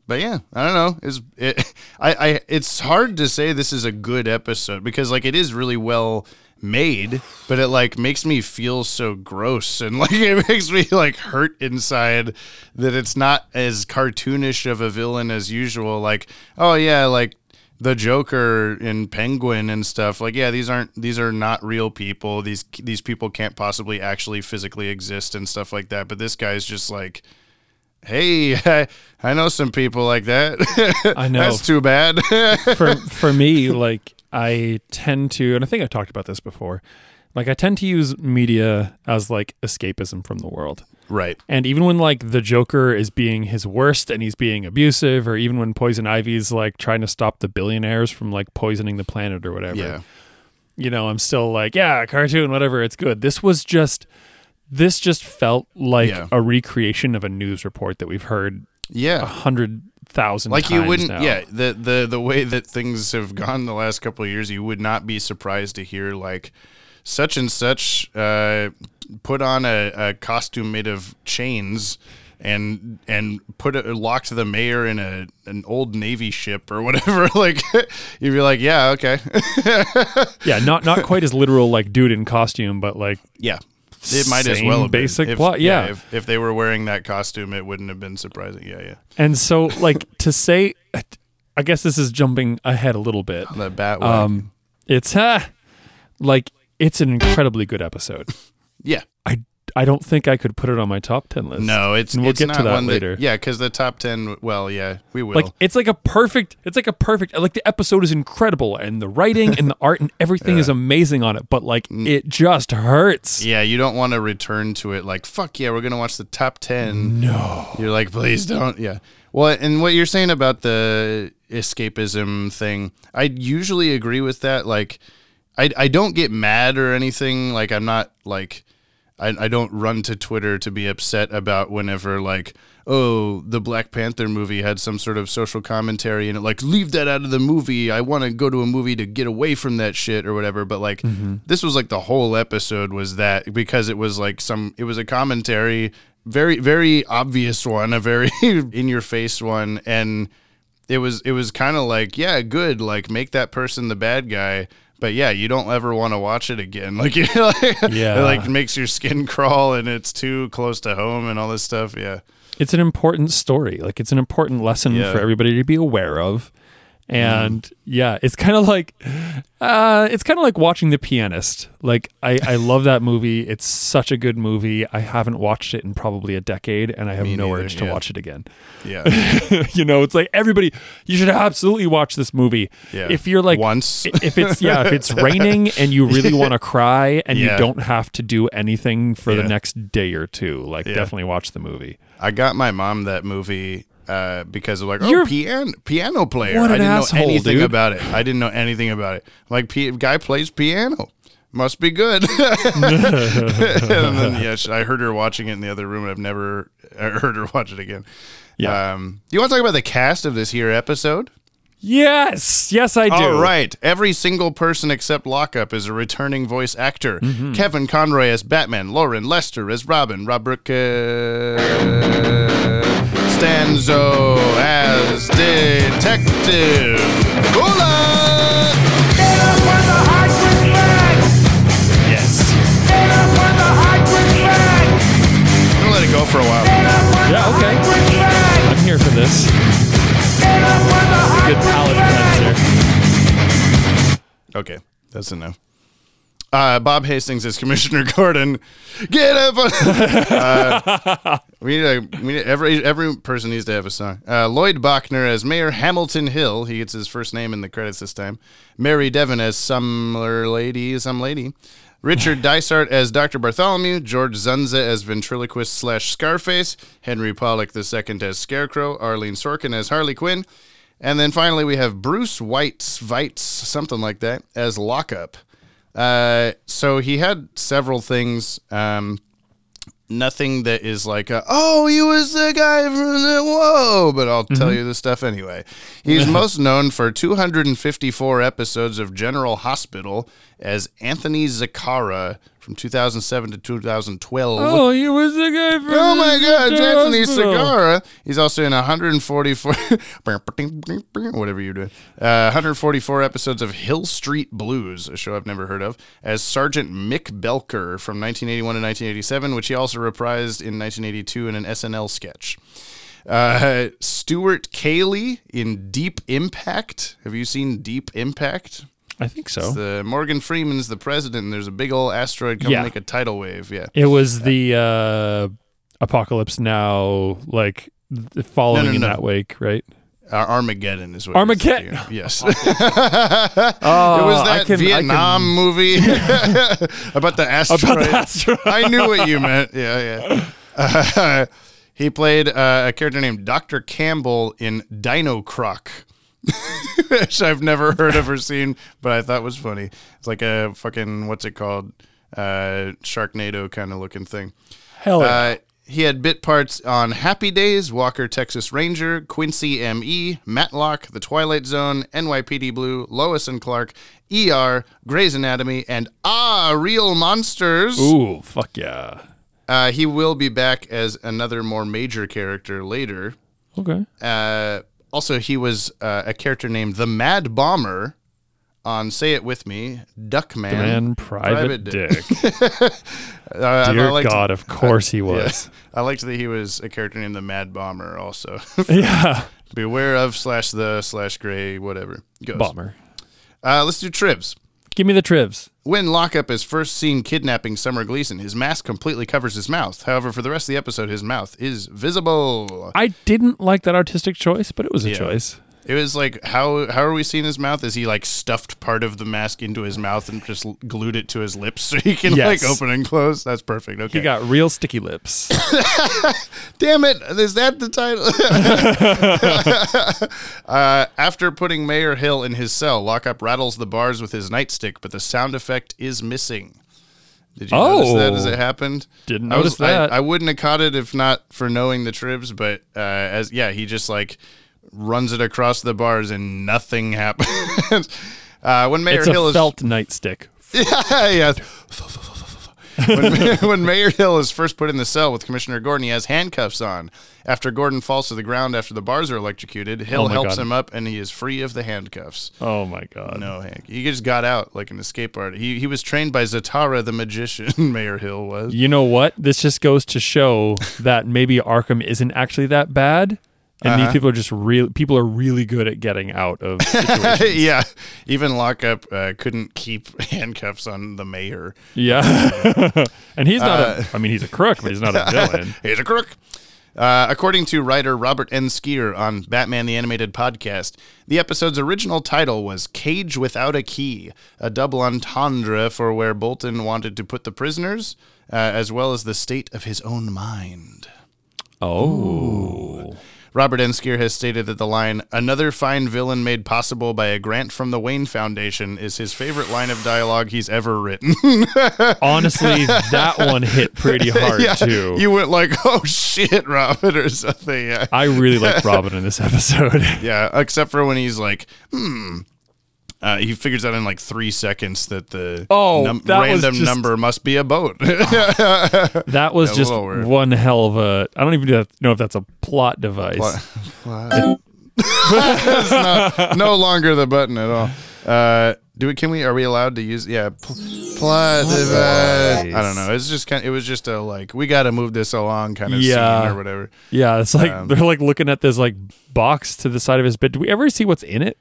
but yeah, I don't know. Is it? I, I. It's hard to say this is a good episode because like it is really well made, but it like makes me feel so gross and like it makes me like hurt inside that it's not as cartoonish of a villain as usual. Like, oh yeah, like the Joker and Penguin and stuff. Like, yeah, these aren't these are not real people. These these people can't possibly actually physically exist and stuff like that. But this guy's just like hey, I, I know some people like that. I know. That's too bad. for for me, like I tend to, and I think I talked about this before. Like I tend to use media as like escapism from the world. Right. And even when like the Joker is being his worst and he's being abusive, or even when Poison Ivy's like trying to stop the billionaires from like poisoning the planet or whatever, Yeah. you know, I'm still like, yeah, cartoon, whatever, it's good. This was just, this just felt like Yeah. a recreation of a news report that we've heard Yeah. a hundred thousand. like you wouldn't now. yeah the the the way that things have gone the last couple of years you would not be surprised to hear like such and such uh put on a, a costume made of chains and and put it locked the mayor in a an old navy ship or whatever like you'd be like yeah okay yeah, not not quite as literal like dude in costume, but like yeah it might as well have been. basic if, plot, yeah. if, if they were wearing that costume it wouldn't have been surprising yeah yeah And so, like to say, I guess this is jumping ahead a little bit. the bat Um, it's uh, like it's an incredibly good episode. yeah I I don't think I could put it on my top ten list. no it's And we'll it's get not to that one later. that, yeah because the top 10 well yeah we will Like it's like a perfect. It's like a perfect. Like the episode is incredible, and the writing and the art and everything is amazing on it. But like it just hurts. Yeah, you don't want to return to it like, fuck yeah, we're going to watch the top 10. No. You're like, please don't. Yeah. Well, and what you're saying about the escapism thing, I usually agree with that. Like, I, I don't get mad or anything. Like, I'm not like, I, I don't run to Twitter to be upset about whenever, like, oh, the Black Panther movie had some sort of social commentary and it, like, leave that out of the movie. I want to go to a movie to get away from that shit or whatever. But, like, mm-hmm. this was like the whole episode was that because it was like some, it was a commentary, very, very obvious one, a very in your face one. And, it was it was kind of like yeah good like make that person the bad guy but yeah you don't ever want to watch it again like you like, Yeah. it like makes your skin crawl and it's too close to home and all this stuff yeah It's an important story. Like it's an important lesson Yeah. for everybody to be aware of. And yeah, it's kind of like uh it's kind of like watching The Pianist. Like I I love that movie. It's such a good movie. I haven't watched it in probably a decade and I have Me no neither, urge to yeah. watch it again. yeah you know, it's like everybody you should absolutely watch this movie. Yeah. If you're like Once. if it's yeah, if it's raining and you really want to cry and Yeah. you don't have to do anything for the next day or two, like definitely watch the movie. i got my mom that movie uh, because of like oh You're- piano piano player i didn't asshole, know anything dude. about it i didn't know anything about it like p- guy plays piano must be good and then yeah i heard her watching it in the other room and i've never uh, heard her watch it again Yeah. um, do you want to talk about the cast of this here episode Yes, yes, I do. All right. Every single person except Lockup is a returning voice actor. Mm-hmm. Kevin Conroy as Batman, Loren Lester as Robin, Robert uh, Stanzo as Detective. Hola! Yes. I'm gonna let it go for a while. Yeah. Okay. I'm here for this. Good palate cleanser. Okay, that's enough. Uh, Bob Hastings is Commissioner Gordon. Get up! uh, we need a, we need every every person needs to have a song. Uh, Lloyd Bochner as Mayor Hamilton Hill. He gets his first name in the credits this time. Mari Devon as some lady, some lady. Richard Dysart as Dr. Bartholomew, George Dzundza as ventriloquist slash Scarface, Henry Polic II as Scarecrow, Arlene Sorkin as Harley Quinn, and then finally we have Bruce White, Weitz, something like that, as Lockup. Uh, so he had several things. Um, nothing that is like, a, oh, he was the guy from the whoa, but I'll tell you the stuff anyway. He's most known for 254 episodes of General Hospital as Anthony Zacchara from 2007 to 2012. Oh, he was the guy from. Oh my God, Anthony. Segara. He's also in 144, whatever you're doing, uh, 144 episodes of Hill Street Blues, a show I've never heard of, as Sergeant Mick Belker from 1981 to 1987, which he also reprised in 1982 in an SNL sketch. Uh, Stuart Caley in Deep Impact. Have you seen Deep Impact? I think so. The Morgan Freeman's the president, and there's a big old asteroid coming Yeah. like a tidal wave. Yeah. It was the uh, Apocalypse Now, like following No, no, in no. that wake, right? Armageddon is what Armageddon. you're thinking of. Yes. Oh, it was that can- Vietnam can- movie about the asteroid. About the asteroid. I knew what you meant. Yeah, yeah. Uh, he played uh, a character named Dr. Campbell in Dino Croc. Which I've never heard of or seen, but I thought was funny. It's like a fucking what's it called? Uh, Sharknado kind of looking thing. Hell yeah. Uh, he had bit parts on Happy Days, Walker Texas Ranger, Quincy M.E., Matlock, The Twilight Zone, NYPD Blue, Lois and Clark, ER, Grey's Anatomy, and Ah, Real Monsters. Ooh, fuck yeah. Uh, he will be back as another more major character later. Okay. Uh, also, he was uh, a character named the Mad Bomber on Say It With Me, Duckman. Man, private, Dick. dick. Uh, Dear liked- God, of course he Yeah. was. I liked that he was a character named the Mad Bomber also. Yeah. Beware of slash the slash gray, whatever. Goes. Bomber. Uh, let's do trivs. Give me the trivs. When Lockup is first seen kidnapping Summer Gleeson, his mask completely covers his mouth. However, for the rest of the episode, his mouth is visible. I didn't like that artistic choice, but it was a Yeah. choice. It was like how how are we seeing his mouth? Is he like stuffed part of the mask into his mouth and just glued it to his lips so he can Yes. like open and close? That's perfect. Okay. He got real sticky lips. Damn it! Is that the title? uh, after putting Mayor Hill in his cell, Lockup rattles the bars with his nightstick, but the sound effect is missing. Did you notice that as Oh. it happened? Didn't I was- notice that. I, I wouldn't have caught it if not for knowing the tribs, but uh, as yeah, he just like runs it across the bars and nothing happens. uh, when Mayor it's a Hill is felt nightstick. yeah. when, when Mayor Hill is first put in the cell with Commissioner Gordon, he has handcuffs on. After Gordon falls to the ground after the bars are electrocuted, Hill Oh helps God. him up and he is free of the handcuffs. Oh my god. No, Hank. He just got out like an escape artist. He, he was trained by Zatara the magician, Mayor Hill was. You know what? This just goes to show that maybe Arkham isn't actually that bad. And Uh-huh. these people are just real people are really good at getting out of situations. yeah. Even Lockup uh, couldn't keep handcuffs on the mayor. yeah. and he's not Uh, a I mean he's a crook, but he's not a villain. He's a crook. Uh, according to writer Robert N. Skir on Batman the Animated Podcast, the episode's original title was Cage Without a Key, a double entendre for where Bolton wanted to put the prisoners, uh, as well as the state of his own mind. Oh. Robert N. Skir has stated that the line, another fine villain made possible by a grant from the Wayne Foundation, is his favorite line of dialogue he's ever written. Honestly, that one hit pretty hard yeah, too. you went like, oh shit, Robert, or something. Yeah. I really like Robin in this episode. Yeah, except for when he's like, hmm. Uh, he figures out in like three seconds that the Oh, that random just- number must be a boat. That was Yeah, just well, one hell of a. I don't even know if that's a plot device. it's not, no longer the button at all. Uh, do we? Can we? Are we allowed to use? Yeah, pl- plot device. I don't know. It's just kind. It was just a like we got to move this along kind of Yeah. scene or whatever. Yeah, it's like Um, they're like looking at this like box to the side of his bed. Do we ever see what's in it?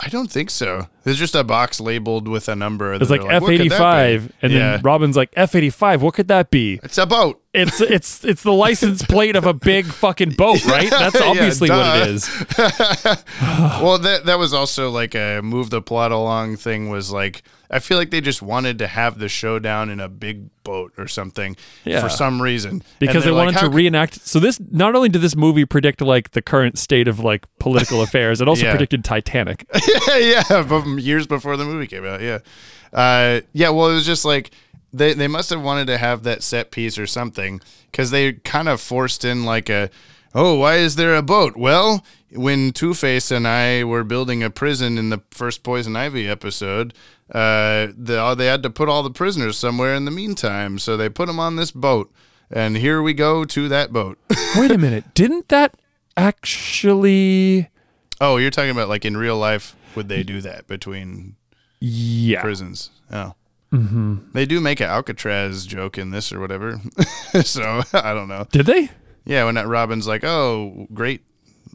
I don't think so. There's just a box labeled with a number. It's like F "What could eighty five, be?" and yeah. then Robin's like F eighty five. What could that be? it's a boat. It's it's it's the license plate of a big fucking boat, right? That's Yeah, obviously what it is. well, that that was also like a move the plot along thing. Was like I feel like they just wanted to have the showdown in a big boat or something Yeah. for some reason Because they like, wanted to reenact. So this not only did this movie predict like the current state of like political affairs, it also Yeah. predicted Titanic. Yeah, yeah, years before the movie came out. Yeah, uh, yeah. Well, it was just like they they must have wanted to have that set piece or something because they kind of forced in like a. Oh, why is there a boat? Well, when Two Face and I were building a prison in the first Poison Ivy episode, uh, the, they had to put all the prisoners somewhere in the meantime, so they put them on this boat, and here we go to that boat. Wait a minute, didn't that actually? oh, you're talking about like in real life? Would they do that between Yeah, prisons. Oh. Mm-hmm. They do make an Alcatraz joke in this or whatever. so I don't know. did they? Yeah, when that Robin's like, oh, great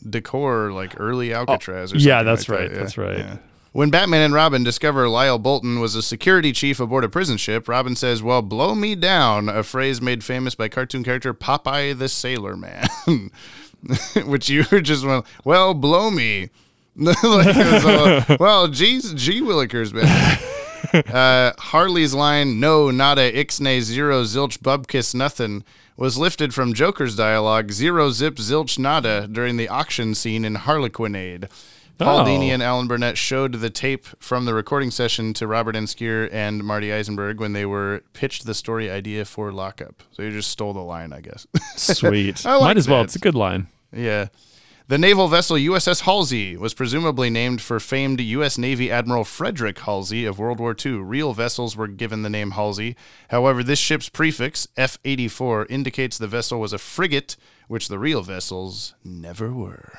decor, like early Alcatraz or something. Oh, yeah, that's like right, that. that's right. yeah. When Batman and Robin discover Lyle Bolton was a security chief aboard a prison ship, Robin says, Well, blow me down, a phrase made famous by cartoon character Popeye the Sailor Man. Which you were just, well, well blow me. like, was all, well, geez, gee willikers, man. Uh, Harley's line, no, not a ixnay zero zilch bubkiss nothing, was lifted from Joker's dialogue, zero zip zilch nada, during the auction scene in Harlequinade. Paul Oh. Dini and Alan Burnett showed the tape from the recording session to Robert N. Skir and Marty Isenberg when they were pitched the story idea for Lockup. So you just stole the line, I guess. Sweet. I like Might as well. It's a good line. yeah. The naval vessel USS Halsey was presumably named for famed U.S. Navy Admiral Frederick Halsey of World War II. Real vessels were given the name Halsey. However, this ship's prefix, F 84, indicates the vessel was a frigate, which the real vessels never were.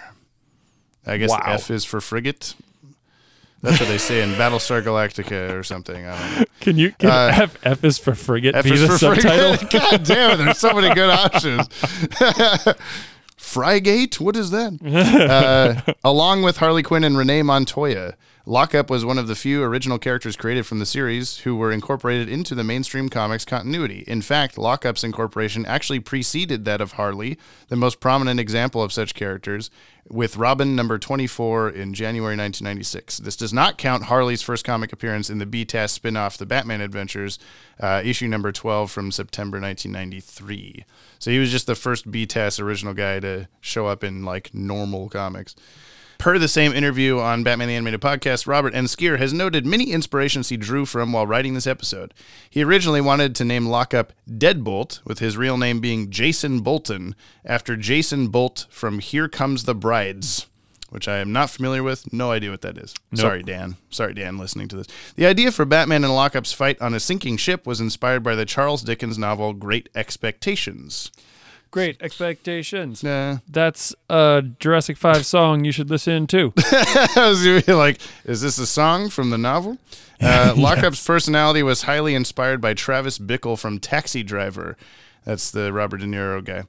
I guess the Wow. F is for frigate. That's what they say in Battlestar Galactica or something. I don't know. Can you can Uh, F F is for frigate F be is the for subtitle? frigate. God damn it! There's so many good options. Frygate? What is that? uh, along with Harley Quinn and Renee Montoya, Lockup was one of the few original characters created from the series who were incorporated into the mainstream comics continuity. In fact, Lockup's incorporation actually preceded that of Harley, the most prominent example of such characters, with Robin number 24 in January 1996. This does not count Harley's first comic appearance in the BTAS spin off The Batman Adventures, uh, issue number 12 from September 1993. So he was just the first BTAS original guy to show up in like normal comics. Per the same interview on Batman the Animated Podcast, Robert N. Skir has noted many inspirations he drew from while writing this episode. He originally wanted to name Lockup Deadbolt, with his real name being Jason Bolton, after Jason Bolt from Here Comes the Brides, which I am not familiar with. No idea what that is. Sorry, Dan. Sorry, Dan, listening to this. The idea for Batman and Lockup's fight on a sinking ship was inspired by the Charles Dickens novel Great Expectations. Great expectations. Uh, That's a Jurassic Five song you should listen to. I was gonna be like, is this a song from the novel? Uh, Lockup's personality was highly inspired by Travis Bickle from Taxi Driver. That's the Robert De Niro guy.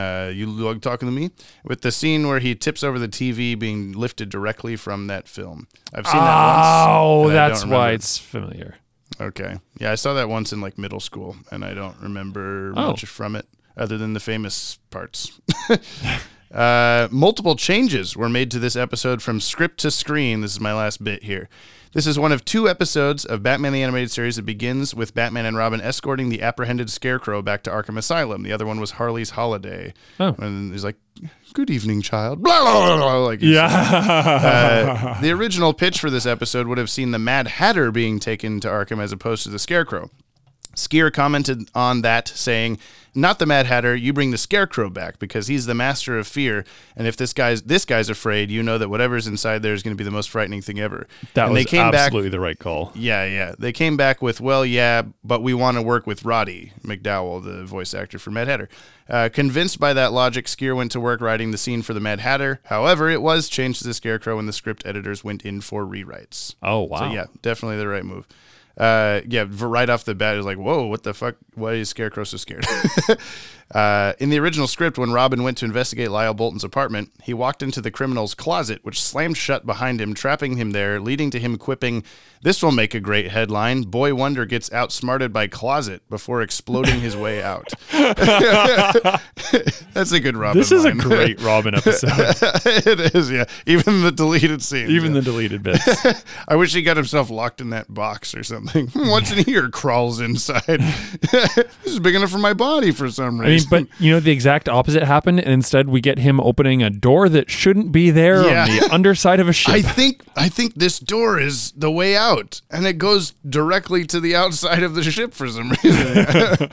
Uh, you like talking to me? With the scene where he tips over the TV being lifted directly from that film. I've seen that once. Oh, and I that's why it's familiar. Okay. Yeah, I saw that once in like middle school, and I don't remember Oh. much from it other than the famous parts. uh, multiple changes were made to this episode from script to screen. This is my last bit here. This is one of two episodes of Batman the Animated Series that begins with Batman and Robin escorting the apprehended Scarecrow back to Arkham Asylum. The other one was Harley's Holiday. Oh. And he's like, Good evening, child. Blah, blah, blah, blah, like. Yeah. Uh, the original pitch for this episode would have seen the Mad Hatter being taken to Arkham as opposed to the Scarecrow. Skir commented on that, saying, "Not the Mad Hatter. You bring the Scarecrow back because he's the master of fear. And if this guy's this guy's afraid, you know that whatever's inside there is going to be the most frightening thing ever." that and was they came back. absolutely the right call. Yeah, yeah. They came back with, well, yeah, but we want to work with Roddy McDowall, the voice actor for Mad Hatter. Uh, convinced by that logic, Skir went to work writing the scene for the Mad Hatter. However, it was changed to the Scarecrow when the script editors went in for rewrites. Oh wow. So, yeah, definitely the right move. Uh, yeah, right off the bat, it was like, whoa, what the fuck? Why is Scarecrow so scared? uh, in the original script, when Robin went to investigate Lyle Bolton's apartment, he walked into the criminal's closet, which slammed shut behind him, trapping him there, leading to him quipping, This will make a great headline. Boy Wonder gets outsmarted by closet before exploding his way out. That's a good Robin. This is a great Robin episode. it is, yeah. Even the deleted scene. Even yeah. the deleted bits. I wish he got himself locked in that box or something. What's in here? Crawls inside. this is big enough for my body for some I mean, but you know, the exact opposite happened, and instead we get him opening a door that shouldn't be there Yeah. on the underside of a ship. I think I think this door is the way out, and it goes directly to the outside of the ship for some reason.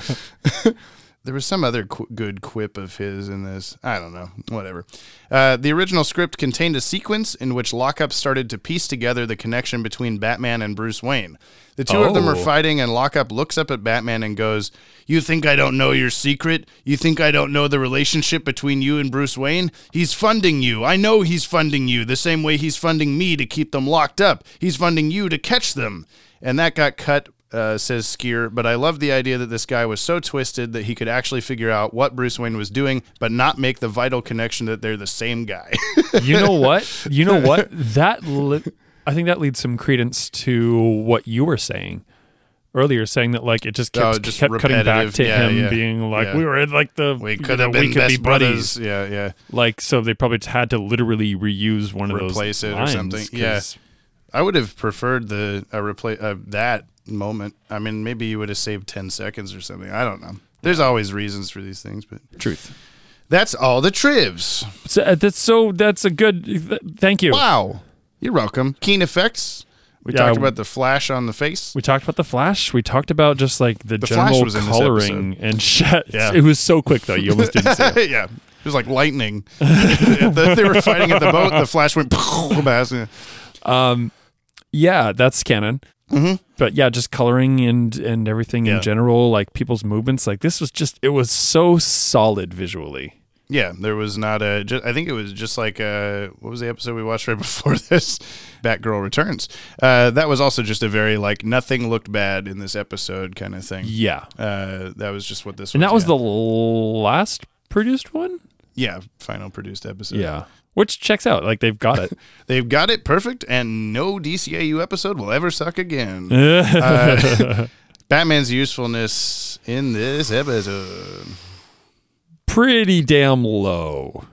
there was some other qu- good quip of his in this. I don't know. Whatever. Uh, the original script contained a sequence in which Lockup started to piece together the connection between Batman and Bruce Wayne. The two of them are Oh. fighting, and Lockup looks up at Batman and goes, You think I don't know your secret? You think I don't know the relationship between you and Bruce Wayne? He's funding you. I know he's funding you the same way he's funding me to keep them locked up. He's funding you to catch them. And that got cut, uh, says Skir. But I love the idea that this guy was so twisted that he could actually figure out what Bruce Wayne was doing, but not make the vital connection that they're the same guy. you know what? You know what? That li- I think that leads some credence to what you were saying earlier, saying that like it just kept, Oh, just kept cutting back to Yeah, him yeah. being like Yeah. we were in like the we could know, have been we could best be buddies. Yeah, yeah. Like so, they probably had to literally reuse one of those Replace it or something. Yeah. I would have preferred the uh, replace uh, that moment. I mean, maybe you would have saved ten seconds or something. I don't know. There's always reasons for these things, but Truth. that's all the trivs. So uh, that's so that's a good. Th- thank you. Wow. You're welcome. Keen effects. We Yeah, talked about the flash on the face. We talked about the Flash. We talked about just like the, The Flash general was coloring and shit. Yeah. It was so quick though. You almost didn't see it. yeah. It was like lightning. they were fighting at the boat. The flash went past. Yeah, that's canon. Mm-hmm. But yeah, just coloring and and everything Yeah. in general, like people's movements. Like this was just it was so solid visually. Yeah, there was not a. Just, I think it was just like uh, what was the episode we watched right before this? Batgirl Returns. Uh, that was also just a very like nothing looked bad in this episode kind of thing. Yeah, Uh, that was just what this. Was. And that was yeah. the last produced one. yeah final produced episode. Yeah, which checks out. Like they've got it. they've got it perfect, and no DCAU episode will ever suck again. Uh, Batman's usefulness in this episode. Pretty damn low.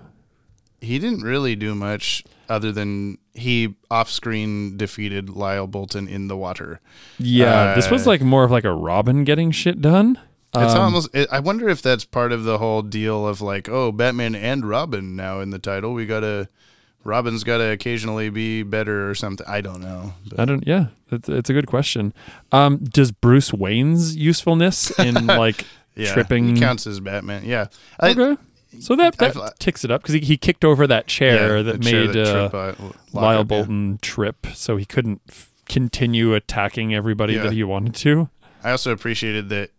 he didn't really do much other than he off-screen defeated Lyle Bolton in the water. Yeah, this was Uh, like more of like a Robin getting shit done. It's Um, almost. It, I wonder if that's part of the whole deal of like, oh, Batman and Robin now in the title. We gotta. Robin's got to occasionally be better or something. I don't know. But I don't. Yeah, it's, it's a good question. Um, does Bruce Wayne's usefulness in like yeah, tripping he counts as Batman. Yeah. I- Okay, so that that I've- ticks it up because he, he kicked over that chair yeah, that the chair made that uh, uh, Lyle up, yeah. Bolton trip, so he couldn't f- continue attacking everybody Yeah. that he wanted to. I also appreciated that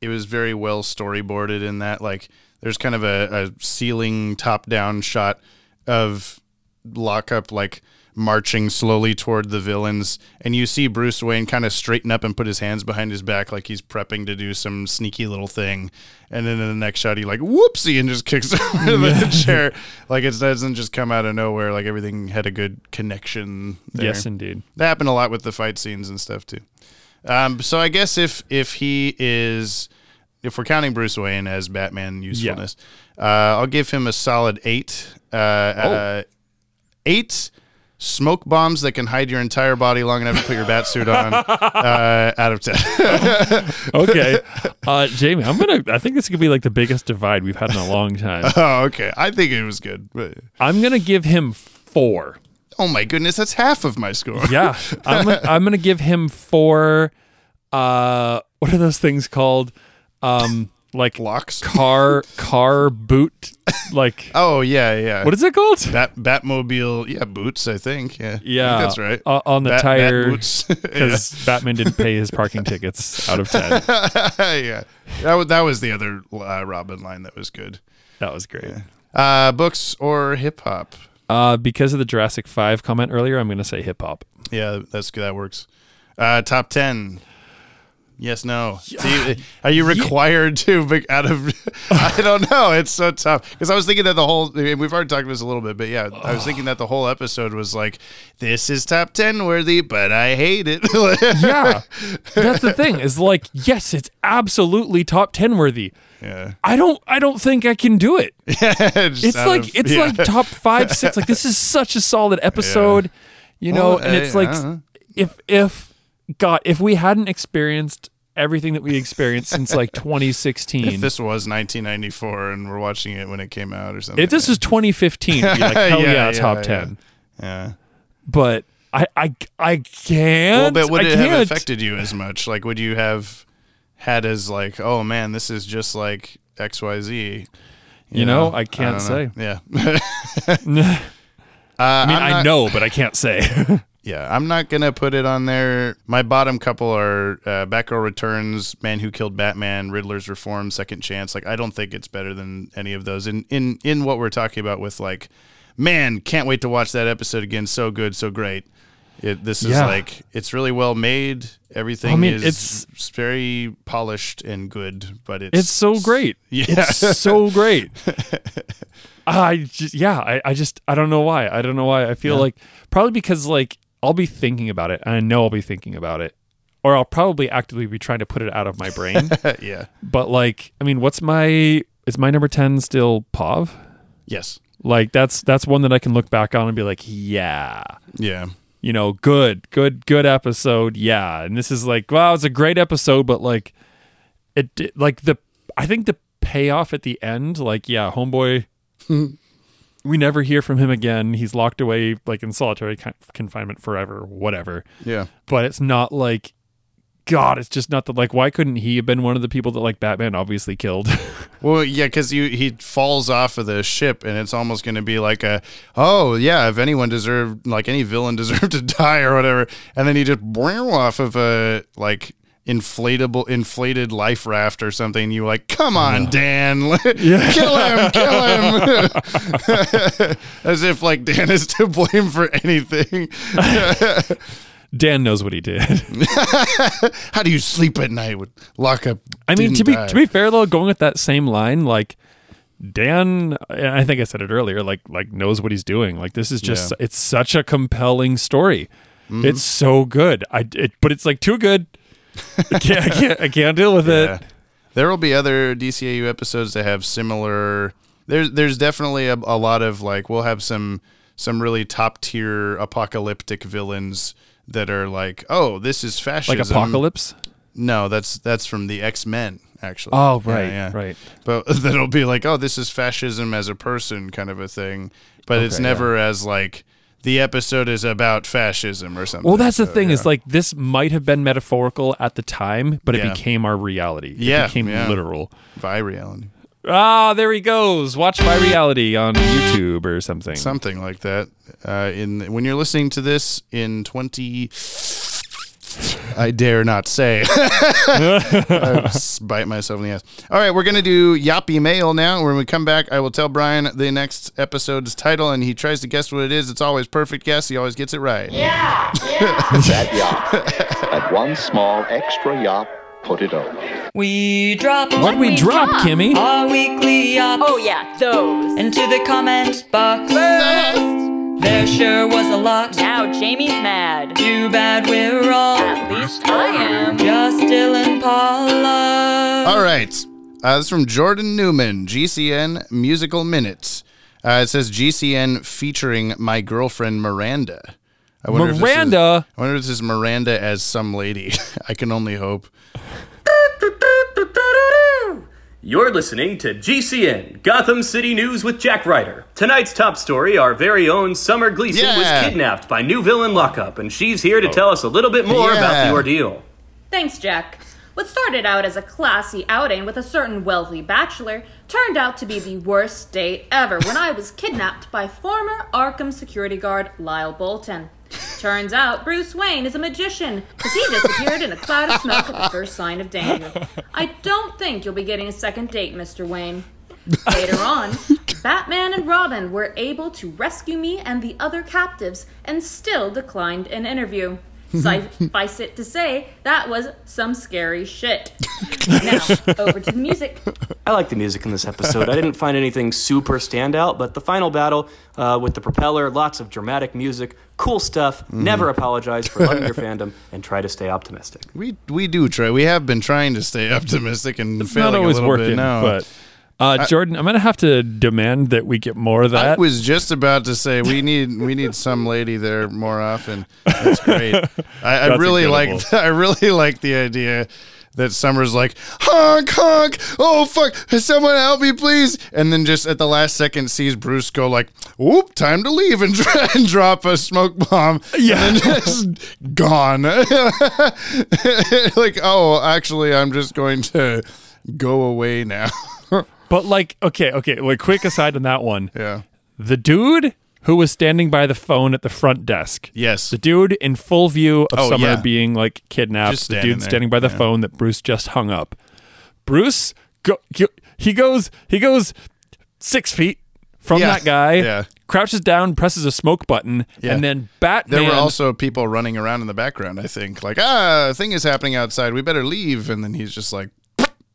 it was very well storyboarded in that like there's kind of a, a ceiling top down shot of lockup like marching slowly toward the villains and you see Bruce Wayne kind of straighten up and put his hands behind his back like he's prepping to do some sneaky little thing and then in the next shot he like whoopsie and just kicks over the chair like it doesn't just come out of nowhere like everything had a good connection there. Yes, indeed. That happened a lot with the fight scenes and stuff too. Um, so I guess if if he is, if we're counting Bruce Wayne as Batman usefulness, uh, I'll give him a solid eight. Uh, uh, eight smoke bombs that can hide your entire body long enough to put your bat suit on. Uh, out of ten. Okay, uh, Jamie, I'm gonna. I think this could be like the biggest divide we've had in a long time. oh, okay. I think it was good. I'm gonna give him four. Oh my goodness, that's half of my score. Yeah, I'm gonna, I'm gonna give him four. Uh, what are those things called? Um, like Locks. car car boot. Like Oh yeah, yeah. what is it called? Bat Batmobile? Yeah, boots. I think. Yeah. I think Yeah, that's right. uh, on the Bat- tire because Batman didn't pay his parking tickets out of ten. yeah, that was, that was the other uh, Robin line that was good. That was great. Uh, books or hip hop? Uh, because of the Jurassic Five comment earlier, I'm gonna say hip hop. Yeah, that's that works. Uh, top ten. Yes, no. Are you required to? Out of, I don't know. It's so tough because I was thinking that the whole. We've already talked about this a little bit, but yeah, I was thinking that the whole episode was like, "This is top ten worthy," but I hate it. Yeah, that's the thing. Is like, yes, it's absolutely top ten worthy. yeah, I don't. I don't think I can do it. Just It's like of- it's yeah. like top five, six. Like this is such a solid episode, you know. Well, and it's I- like I if if God, if we hadn't experienced everything that we experienced since like 2016, If this was 1994 and we're watching it when it came out or something. if this was 2015, it'd be like hell yeah, Yeah, yeah, top yeah. ten. yeah. But I I I can't. Well, but would I it have affected you as much? Like, would you have had as like, oh man, this is just like X Y Z? You know, I can't know. say. Yeah. uh, I mean, I'm I know, but I can't say. Yeah, I'm not gonna put it on there. My bottom couple are uh, Batgirl Returns, Man Who Killed Batman, Riddler's Reform, Second Chance. Like, I don't think it's better than any of those. In in in what we're talking about with like, man, can't wait to watch that episode again. So good, so great. It, this is Yeah. like it's really well made. Everything I mean, is it's- very polished and good, but it's It's so great. Yeah. It's so great. I just yeah, I, I just I don't know why. I don't know why. I feel like probably because like I'll be thinking about it and I know I'll be thinking about it. Or I'll probably actively be trying to put it out of my brain. yeah. but like I mean, what's my is my number 10 still Pav? Yes. Like that's that's one that I can look back on and be like, yeah. Yeah. You know, good, good, good episode. Yeah. And this is like, wow, it's a great episode, but like it like the I think the payoff at the end, like, yeah, homeboy We never hear from him again. He's locked away like in solitary con- confinement forever, whatever. Yeah. But it's not like God, it's just not the like why couldn't he have been one of the people that like Batman obviously killed? Well, yeah, because he falls off of the ship, and it's almost going to be like a, oh yeah, if anyone deserved, like any villain deserved to die or whatever, and then he just off of a like inflatable, inflated life raft or something. You like, come on, Dan, kill him, kill him, as if like Dan is to blame for anything. Dan knows what he did. How do you sleep at night with lockup? I mean, to be die? to be fair though, going with that same line, like Dan, I think I said it earlier, like like knows what he's doing. Like this is just Yeah. it's such a compelling story. Mm-hmm. It's so good. I it, but it's like too good. I can't I can't, I can't deal with Yeah. it. There will be other DCAU episodes that have similar. There's there's definitely a, a lot of like we'll have some some really top tier apocalyptic villains that are like oh this is fascism Like apocalypse. No, that's that's from the X Men actually. Oh right, yeah. right. But that'll be like oh this is fascism as a person kind of a thing. But it's Okay, never as like the episode is about fascism or something. Well, that's the So, thing yeah. is like this might have been metaphorical at the time, but it Yeah. became our reality. It Yeah, became yeah. literal. Vi reality. Ah, there he goes. Watch my reality on YouTube or something. something like that. Uh, in when you're listening to this in 20, I dare not say. I s- bite myself in the ass. All right, we're gonna do Yoppie Mail now. When we come back, I will tell Brian the next episode's title, and he tries to guess what it is. It's always perfect guess. He always gets it right. Yeah! That yacht. that one small extra yacht put it on. We drop What we drop, Kimmy? our weekly yachts Oh yeah, those. into the comment box. There sure was a lot. Now Jamie's mad. Too bad we're all At least I am. just Dylan Paula. All right. Uh, this is from Jordan Newman, GCN Musical Minutes. Uh, it says GCN featuring my girlfriend Miranda. I wonder if this is- Miranda? I wonder if this is Miranda as some lady. I can only hope. You're listening to GCN, Gotham City News with Jack Ryder. Tonight's top story our very own Summer Gleeson Yeah. was kidnapped by new villain Lockup, and she's here to oh. tell us a little bit more about the ordeal. Thanks, Jack. What started out as a classy outing with a certain wealthy bachelor turned out to be the worst date ever when I was kidnapped by former Arkham security guard Lyle Bolton. Turns out Bruce Wayne is a magician because he disappeared in a cloud of smoke at the first sign of danger. I don't think you'll be getting a second date, Mr. Wayne. Later on, Batman and Robin were able to rescue me and the other captives and still declined an interview. Suffice it to say, that was some scary shit. Now, over to the music. I like the music in this episode. I didn't find anything super standout, but the final battle uh, with the propeller, lots of dramatic music, cool stuff. Never apologize for loving your fandom and try to stay optimistic. We we do try. We have been trying to stay optimistic and It's failing not always a little working, bit now. but uh, Jordan, I'm gonna have to demand that we get more of that. I was just about to say we need we need some lady there more often. That's great. I, I really like. I really like the idea that Summer's like honk honk oh fuck someone help me please and then just at the last second sees Bruce go like whoop time to leave and, and drop a smoke bomb Yeah. and then just gone like oh actually I'm just going to go away now but like, okay, okay, like quick aside on that one. yeah The dude who was standing by the phone at the front desk. yes The dude in full view of Oh, Summer yeah. being like kidnapped. Just the dude standing by the Yeah. phone that Bruce just hung up. Bruce, go, he goes, he goes six feet from Yeah. that guy. Yeah. Crouches down, presses a smoke button, and then Batman. There were also people running around in the background, I think. Like, ah, a thing is happening outside. We better leave. And then he's just like,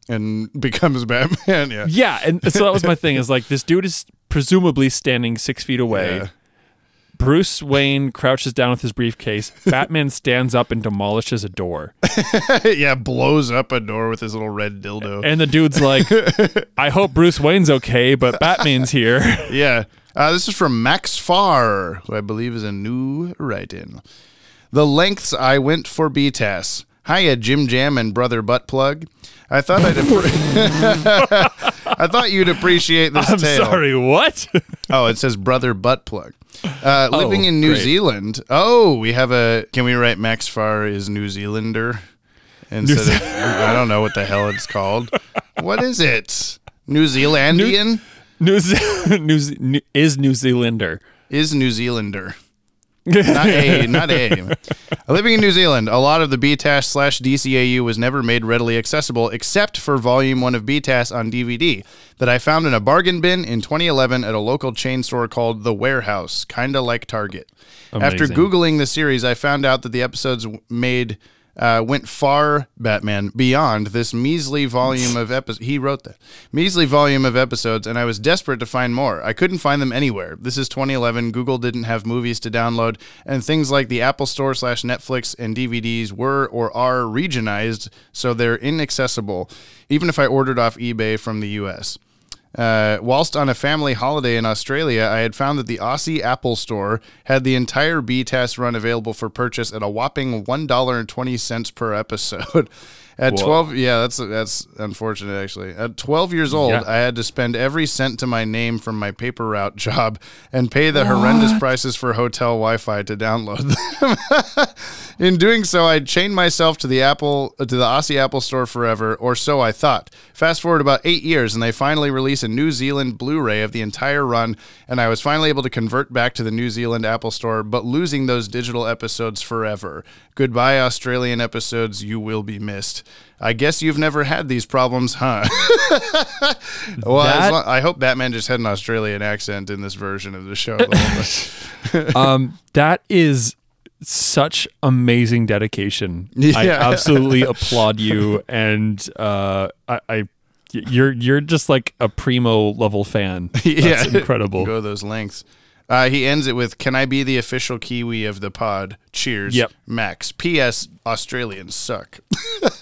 and becomes Batman. Yeah. Yeah, and so that was my thing. Is like this dude is presumably standing six feet away. Yeah. Bruce Wayne crouches down with his briefcase. Batman stands up and demolishes a door. yeah, blows up a door with his little red dildo. And the dude's like, I hope Bruce Wayne's okay, but Batman's here. yeah. Uh, this is from Max Farr, who I believe is a new write in. The lengths I went for BTAS. Hiya, Jim Jam and Brother Butt Plug. I thought I'd. appro- I thought you'd appreciate this I'm tale. sorry, what? Oh, it says brother butt plug. Uh, living Oh, in New great. Zealand. Oh, we have a. Can we write Max Farr is New Zealander instead of? I don't know what the hell it's called. What is it? New Zealandian New, Ze- New, Ze- New is New Zealander. is New Zealander. Not a, not a. Living in New Zealand, a lot of the BTAS slash DCAU was never made readily accessible except for Volume 1 of BTAS on DVD that I found in a bargain bin in 2011 at a local chain store called The Warehouse, kinda like Target. After Googling the series, I found out that the episodes made. Uh, went far, Batman, beyond this measly volume of episodes. He wrote that measly volume of episodes, and I was desperate to find more. I couldn't find them anywhere. This is 2011. Google didn't have movies to download, and things like the Apple Store slash Netflix and DVDs were or are regionized, so they're inaccessible, even if I ordered off eBay from the U.S. Uh, whilst on a family holiday in Australia, I had found that the Aussie Apple Store had the entire BTAS run available for purchase at a whopping one dollar and twenty cents per episode. At Whoa. twelve, yeah, that's that's unfortunate actually. At twelve years old, Yeah. I had to spend every cent to my name from my paper route job and pay the horrendous prices for hotel Wi-Fi to download them. In doing so, I chained myself to the Apple uh, to the Aussie Apple Store forever, or so I thought. Fast forward about eight years, and they finally release a New Zealand Blu-ray of the entire run, and I was finally able to convert back to the New Zealand Apple Store, but losing those digital episodes forever. Goodbye, Australian episodes. You will be missed. I guess you've never had these problems, huh? well, That- lo- I hope Batman just had an Australian accent in this version of the show. a little bit. um, that is such amazing dedication. I absolutely applaud you, and uh, I, I, you're you're just like a primo level fan. That's yeah, incredible. Go those lengths. Uh, he ends it with, "Can I be the official Kiwi of the pod? Cheers, Yep. Max. P.S. Australians suck."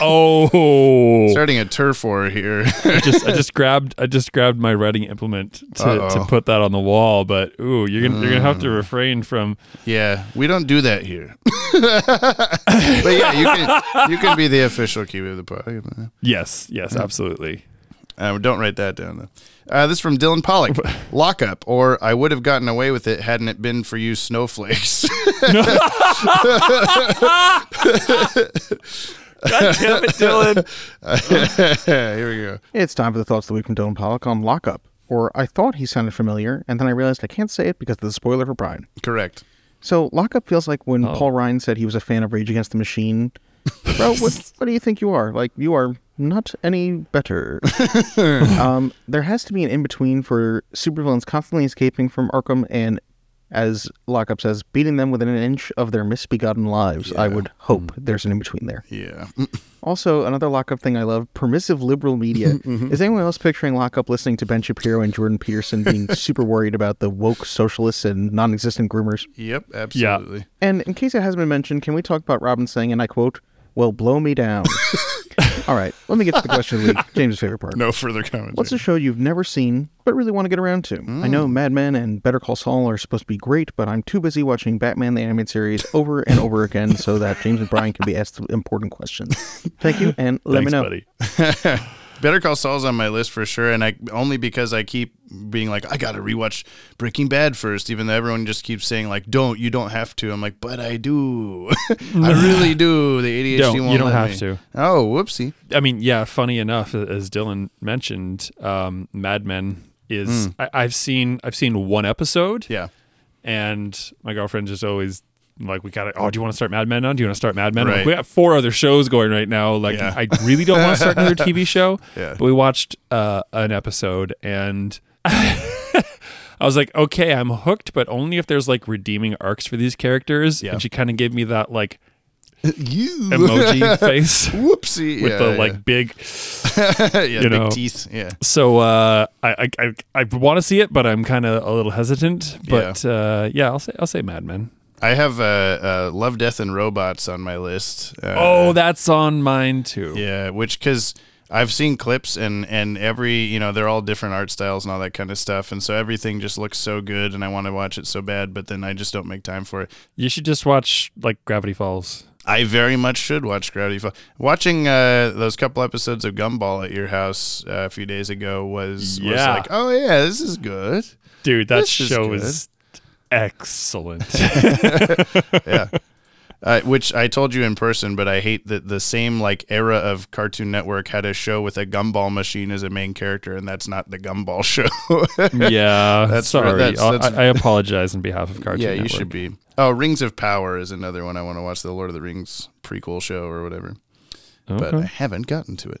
oh, Starting a turf war here. I just I just grabbed I just grabbed my writing implement to, to put that on the wall, but ooh, you're gonna you're gonna have to refrain from. yeah, we don't do that here. but yeah, you can you can be the official Kiwi of the pod. Yes, yes, absolutely. Uh, don't write that down though. Uh, this is from Dylan Pollock. Lockup, or I would have gotten away with it hadn't it been for you snowflakes. God damn it, Dylan. Here we go. It's time for the thoughts of the week from Dylan Pollock on Lockup. Or I thought he sounded familiar, and then I realized I can't say it because of the spoiler for Pride. Correct. So Lockup feels like when Oh. Paul Ryan said he was a fan of Rage Against the Machine. Bro, what, what do you think you are? Like, you are not any better. um, there has to be an in between for supervillains constantly escaping from Arkham and, as Lockup says, beating them within an inch of their misbegotten lives. I would hope there's an in between there. Yeah. Also, another lockup thing I love permissive liberal media. Is anyone else picturing lockup listening to Ben Shapiro and Jordan Peterson being super worried about the woke socialists and non existent groomers? Yep. Absolutely. And in case it hasn't been mentioned, can we talk about Robin saying, and I quote, well, blow me down? All right, let me get to the question of the week, James' favorite part. No further comments. What's a show you've never seen but really want to get around to? I know mm. Mad Men and Better Call Saul are supposed to be great, but I'm too busy watching Batman the Animated Series over and over again so that James and Brian can be asked important questions. Thank you, and let Thanks, me know. Better Call Saul's on my list for sure, and I only because I keep being like, I gotta rewatch Breaking Bad first, even though everyone just keeps saying like, don't, you don't have to. I'm like, but I do, I really do. The ADHD Don't. You won't don't let have me. to. Oh, whoopsie. I mean, yeah. Funny enough, as Dylan mentioned, um, Mad Men is I, I've seen I've seen one episode. Yeah. and my girlfriend just always like we gotta oh do you want to start Mad Men now do you want to start Mad Men I'm like, we got four other shows going right now like Yeah. I really don't want to start another TV show Yeah. but we watched uh, an episode and I was like okay I'm hooked but only if there's like redeeming arcs for these characters Yeah. and she kind of gave me that like you emoji face Whoopsie. with yeah, the yeah. like big yeah, you big know. teeth. Yeah. so uh I I I, I want to see it but I'm kind of a little hesitant but uh yeah I'll say I'll say Mad Men I have uh, uh, Love, Death, and Robots on my list. Uh, oh that's on mine too Yeah, which because I've seen clips and and every you know they're all different art styles and all that kind of stuff, and so everything just looks so good, and I want to watch it so bad, but then I just don't make time for it. You should just watch like Gravity Falls. I very much should watch Gravity Falls. Watching uh, those couple episodes of Gumball at your house uh, a few days ago was, was Yeah. like, oh yeah, this is good. Dude, that This is show is excellent. yeah. Uh, which I told you in person, but I hate that the same like era of Cartoon Network had a show with a gumball machine as a main character, and that's not the Gumball show. yeah, that's sorry. That's, that's- I, I apologize on behalf of Cartoon yeah, you Network. should be. Oh, Rings of Power is another one I want to watch. The Lord of the Rings prequel show or whatever, but I haven't gotten to it.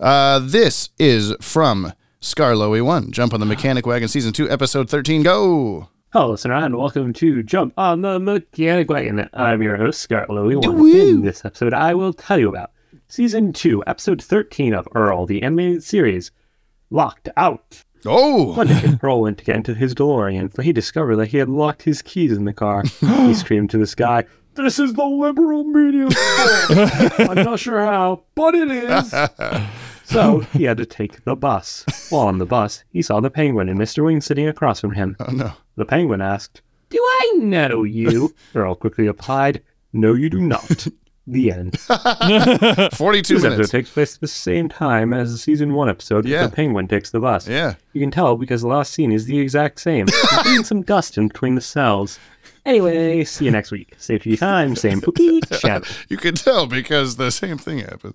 Uh, this is from Scarloey One. Jump on the Mechanic Wagon, season two, episode thirteen. Go. Hello, listener, and welcome to Jump on the Mechanic Wagon. I'm your host, Scott Louie. In this episode, I will tell you about Season 2, Episode 13 of Earl, the animated series, Locked Out. Oh! One day, Earl went to get into his DeLorean, for he discovered that he had locked his keys in the car. he screamed to the sky, This is the liberal fault! I'm not sure how, but it is! So he had to take the bus. While on the bus, he saw the penguin and Mr. Wing sitting across from him. Oh no. The penguin asked, Do I know you? Earl quickly replied, No, you do not. The end. 42 this minutes. episode takes place at the same time as the season one episode Yeah. the penguin takes the bus. Yeah. You can tell because the last scene is the exact same, including some dust in between the cells. Anyway, see you next week. Safety time, same pookie channel. You can tell because the same thing happened.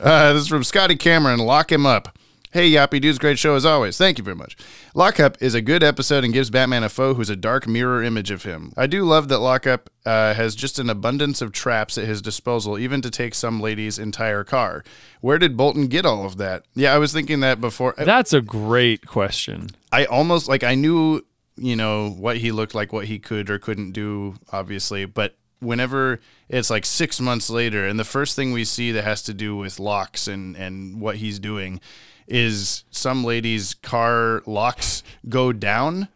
uh, this is from Scotty Cameron. Lock him up. Hey, Yoppie Dudes, great show as always. Thank you very much. Lockup is a good episode and gives Batman a foe who's a dark mirror image of him. I do love that Lockup uh, has just an abundance of traps at his disposal, even to take some lady's entire car. Where did Bolton get all of that? Yeah, I was thinking that before. That's a great question. I almost like I knew, you know, what he looked like, what he could or couldn't do, obviously, but whenever it's like six months later and the first thing we see that has to do with locks and and what he's doing is some lady's car locks go down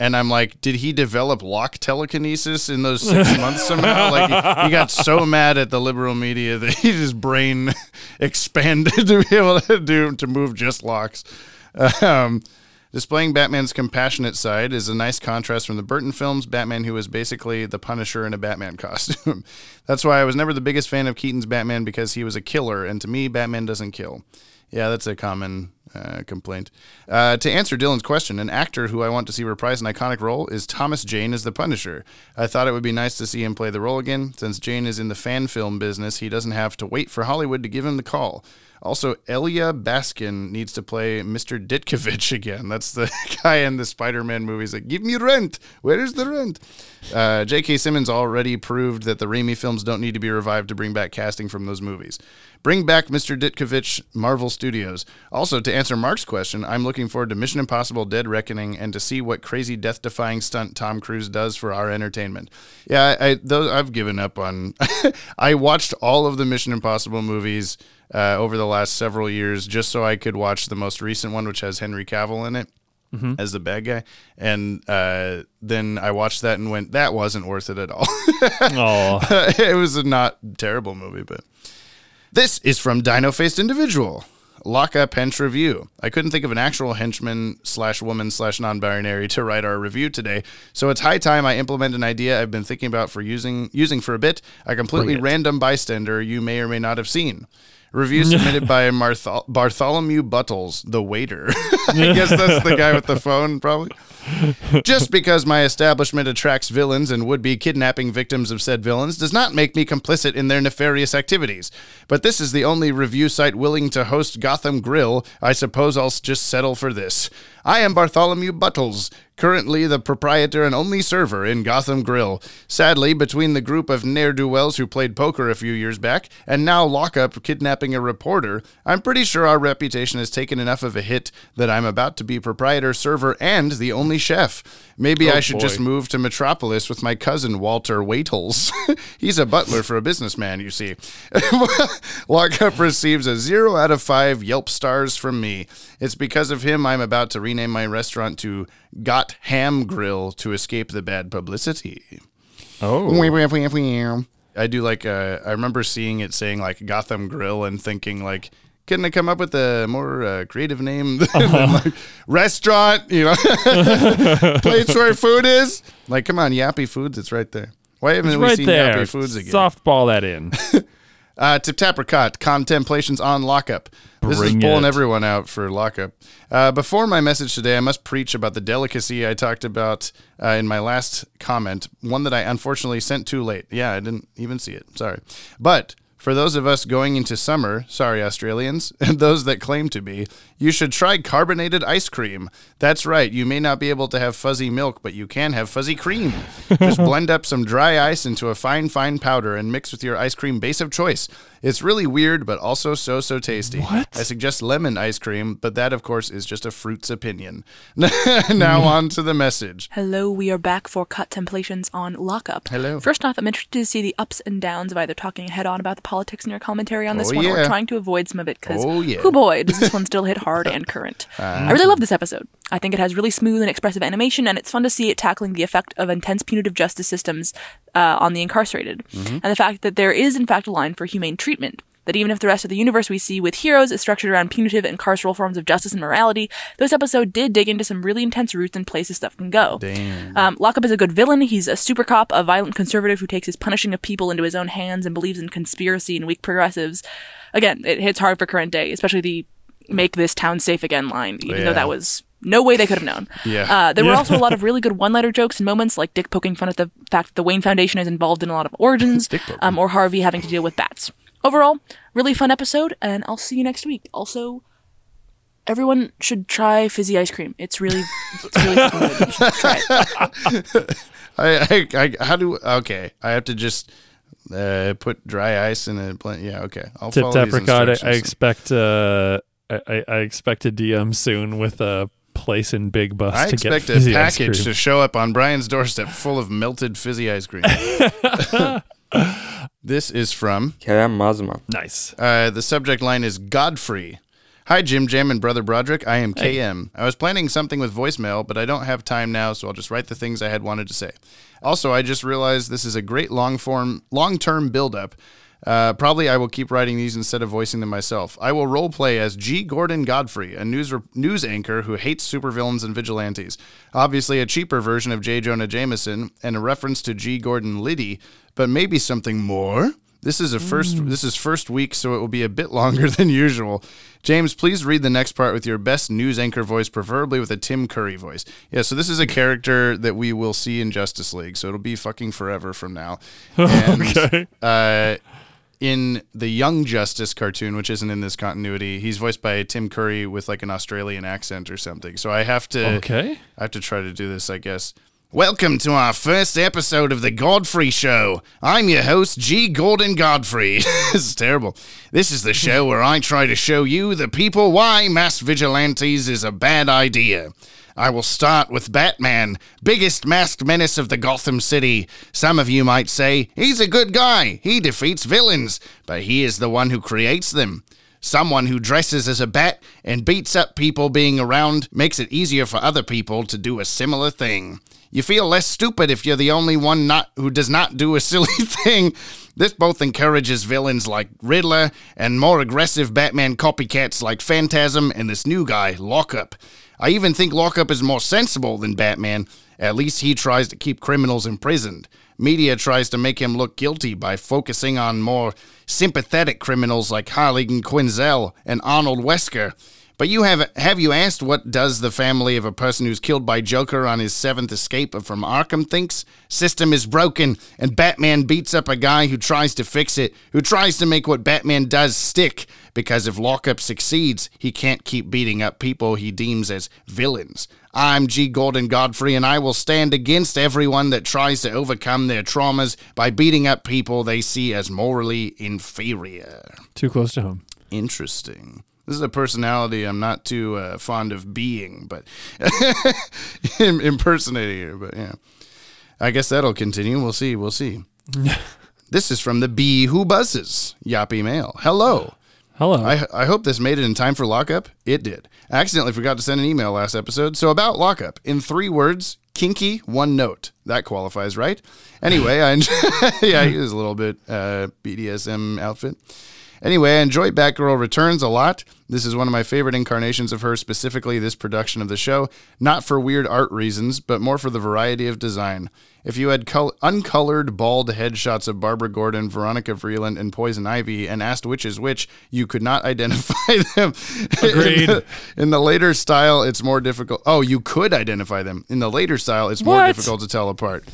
and I'm like, did he develop lock telekinesis in those six months somehow? Like, he, he got so mad at the liberal media that he, his brain expanded to be able to do to move just locks. Um, displaying Batman's compassionate side is a nice contrast from the Burton films. Batman, who was basically the Punisher in a Batman costume. That's why I was never the biggest fan of Keaton's Batman because he was a killer, and to me, Batman doesn't kill. Yeah, that's a common uh, complaint. Uh, to answer Dylan's question, an actor who I want to see reprise an iconic role is Thomas Jane as the Punisher. I thought it would be nice to see him play the role again. Since Jane is in the fan film business, he doesn't have to wait for Hollywood to give him the call. Also, Elya Baskin needs to play Mr. Ditkovich again. That's the guy in the Spider-Man movies. Like, give me rent. Where is the rent? Uh, J.K. Simmons already proved that the Raimi films don't need to be revived to bring back casting from those movies. Bring back Mr. Ditkovich, Marvel Studios. Also, to answer Mark's question, I'm looking forward to Mission Impossible Dead Reckoning and to see what crazy death defying stunt Tom Cruise does for our entertainment. Yeah, I, I those I've given up on. I watched all of the Mission Impossible movies uh, over the last several years just so I could watch the most recent one, which has Henry Cavill in it Mhm. as the bad guy. And uh, then I watched that and went, that wasn't worth it at all. Aw. it was a not terrible movie, but this is from Dino Faced Individual. Lock up hench review. I couldn't think of an actual henchman slash woman slash non binary to write our review today, so it's high time I implement an idea I've been thinking about for using using for a bit. A completely random bystander you may or may not have seen. Review submitted by Marthol- Bartholomew Buttles, the waiter. I guess that's the guy with the phone, probably. Just because my establishment attracts villains and would be kidnapping victims of said villains does not make me complicit in their nefarious activities. But this is the only review site willing to host Gotham Grill. I suppose I'll just settle for this. I am Bartholomew Buttles, currently the proprietor and only server in Gotham Grill. Sadly, between the group of ne'er do wells who played poker a few years back and now lockup kidnapping a reporter, I'm pretty sure our reputation has taken enough of a hit that I'm about to be proprietor, server, and the only chef. Maybe Oh, I should boy. just move to Metropolis with my cousin Walter Waitles. He's a butler for a businessman, you see. Lockup receives a zero out of five Yelp stars from me. It's because of him I'm about to rename my restaurant to Got Ham Grill to escape the bad publicity. Oh. I do like, uh, I remember seeing it saying like Gotham Grill and thinking like, couldn't I come up with a more uh, creative name than Uh-huh. like restaurant, you know, place where food is? Like, come on, Yoppie Foods, it's right there. Why haven't It's we right seen there. Yoppie Foods again? Softball that in. Uh, Tip Tapricot, Contemplations on Lockup. This Bring is pulling it. everyone out for lockup. Uh, before my message today, I must preach about the delicacy I talked about uh, in my last comment, one that I unfortunately sent too late. Yeah, I didn't even see it. Sorry. But for those of us going into summer, sorry, Australians, and those that claim to be, you should try carbonated ice cream. That's right. You may not be able to have fuzzy milk, but you can have fuzzy cream. Just blend up some dry ice into a fine, fine powder and mix with your ice cream base of choice. It's really weird, but also so, so tasty. What? I suggest lemon ice cream, but that, of course, is just a fruit's opinion. now on to the message. Hello, we are back for cut contemplations on lockup. Hello. First off, I'm interested to see the ups and downs of either talking head on about the politics in your commentary on this Oh, one or trying to avoid some of it because, Oh, yeah. oh boy, does this one still hit hard and current. Ah. I really love this episode. I think it has really smooth and expressive animation, and it's fun to see it tackling the effect of intense punitive justice systems uh, on the incarcerated, Mm-hmm. and the fact that there is, in fact, a line for humane treatment. That even if the rest of the universe we see with heroes is structured around punitive and carceral forms of justice and morality, this episode did dig into some really intense roots and places stuff can go. Damn. Um, Lockup is a good villain. He's a super cop, a violent conservative who takes his punishing of people into his own hands and believes in conspiracy and weak progressives. Again, it hits hard for current day, especially the make this town safe again line, even Yeah. though that was no way they could have known. Yeah. Uh, there were also a lot of really good one-liner jokes and moments, like Dick poking fun at the fact that the Wayne Foundation is involved in a lot of origins, um, or Harvey having to deal with bats. Overall, really fun episode, and I'll see you next week. Also, everyone should try fizzy ice cream. It's really, it's really good. You should try it. I, I, I, how do, okay. I have to just uh, put dry ice in a blend. Yeah, okay. I'll Tip follow these Apricot, I, I expect uh, I, I- I expect a DM soon with a place in Big Bus I to get expect a fizzy ice package to show up on Brian's doorstep full of melted fizzy ice cream. this is from Kerem Mazma. Nice. Uh, the subject line is Godfrey. Hi, Jim Jam and Brother Broderick. I am Hey. KM. I was planning something with voicemail, but I don't have time now, so I'll just write the things I had wanted to say. Also, I just realized this is a great long form, long term build-up. Uh, probably I will keep writing these instead of voicing them myself. I will role play as G. Gordon Godfrey, a news news anchor who hates supervillains and vigilantes. Obviously, a cheaper version of J. Jonah Jameson and a reference to G. Gordon Liddy, but maybe something more. This is a first. This is first week, so it will be a bit longer than usual. James, please read the next part with your best news anchor voice, preferably with a Tim Curry voice. Yeah, so this is a character that we will see in Justice League, so it'll be fucking forever from now. And, Okay. Uh, in the Young Justice cartoon, which isn't in this continuity, he's voiced by Tim Curry with like an Australian accent or something. So I have to. Okay. I have to try to do this, I guess. Welcome to our first episode of The Godfrey Show. I'm your host, G. Gordon Godfrey. this is terrible. This is the show where I try to show you, the people, why mass vigilantes is a bad idea. I will start with Batman, biggest masked menace of the Gotham City. Some of you might say, he's a good guy. He defeats villains, but he is the one who creates them. Someone who dresses as a bat and beats up people being around makes it easier for other people to do a similar thing. You feel less stupid if you're the only one not who does not do a silly thing. This both encourages villains like Riddler and more aggressive Batman copycats like Phantasm and this new guy, Lockup. I even think Lockup is more sensible than Batman. At least he tries to keep criminals imprisoned. Media tries to make him look guilty by focusing on more sympathetic criminals like Harleen Quinzel and Arnold Wesker. But you have have you asked what does the family of a person who's killed by Joker on his seventh escape from Arkham thinks? System is broken, and Batman beats up a guy who tries to fix it, who tries to make what Batman does stick. Because if Lockup succeeds, he can't keep beating up people he deems as villains. I'm G. Gordon Godfrey, and I will stand against everyone that tries to overcome their traumas by beating up people they see as morally inferior. Too close to home. Interesting. This is a personality I'm not too uh, fond of being, but impersonating here. But yeah, I guess that'll continue. We'll see. We'll see. this is from the bee who buzzes. Yoppie mail. Hello. Hello. I, I hope this made it in time for lockup. It did. I accidentally forgot to send an email last episode. So about lockup, in three words, kinky, one note. That qualifies, right? Anyway, I yeah, he was a little bit uh, BDSM outfit. Anyway, I enjoy Batgirl Returns a lot. This is one of my favorite incarnations of her, specifically this production of the show, not for weird art reasons, but more for the variety of design. If you had col- uncolored, bald headshots of Barbara Gordon, Veronica Vreeland, and Poison Ivy and asked which is which, you could not identify them. Agreed. in, the, in the later style, it's more difficult. Oh, you could identify them. In the later style, it's more What? difficult to tell apart.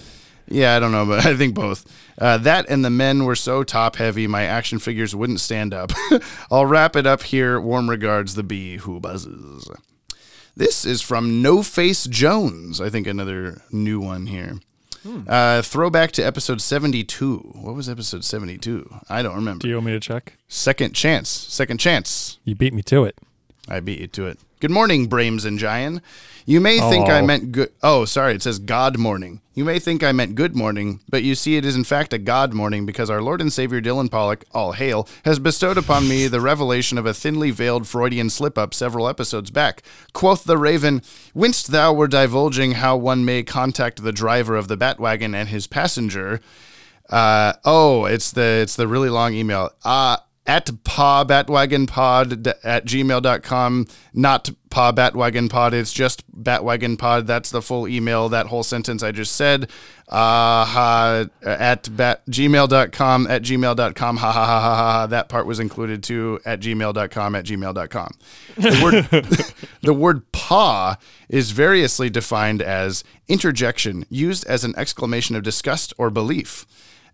Yeah, I don't know, but I think both. Uh, that and the men were so top heavy, my action figures wouldn't stand up. I'll wrap it up here. Warm regards, the bee who buzzes. This is from No Face Jones. I think another new one here. Uh, throwback to episode 72. What was episode 72? I don't remember. Do you want me to check? Second chance. Second chance. You beat me to it. I beat you to it. Good morning, Brames and Giant. You may think I Oh. meant good. Oh, sorry. It says God morning. You may think I meant good morning, but you see, it is in fact a God morning because our Lord and Savior Dylan Pollock, all hail, has bestowed upon me the revelation of a thinly veiled Freudian slip up several episodes back. Quoth the Raven, Winced thou were divulging how one may contact the driver of the Batwagon and his passenger. Uh, oh, it's the it's the really long email. Uh at paw batwagon pod at gmail.com not paw batwagon pod it's just batwagon pod that's the full email that whole sentence i just said. Uh at bat gmail.com at gmail.com ha ha ha ha ha ha. that part was included too at gmail.com at gmail.com the word the word paw is variously defined as interjection used as an exclamation of disgust or belief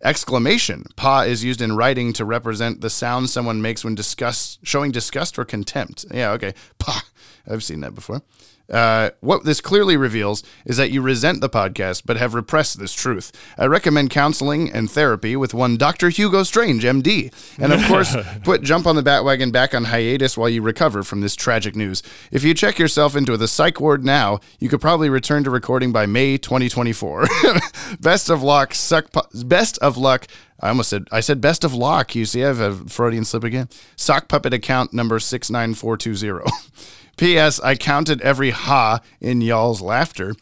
Exclamation. Pa is used in writing to represent the sound someone makes when disgust, showing disgust or contempt. Yeah, okay. Pa. I've seen that before. Uh, what this clearly reveals is that you resent the podcast but have repressed this truth. I recommend counseling and therapy with one Dr. Hugo Strange, MD. And of course, put Jump on the Batwagon back on hiatus while you recover from this tragic news. If you check yourself into the psych ward now, you could probably return to recording by May 2024. best of luck. Suck. Pu- best of luck. I almost said I said best of luck. You see, I have a Freudian slip again. Sock puppet account number six nine four two zero. P.S. I counted every ha in y'all's laughter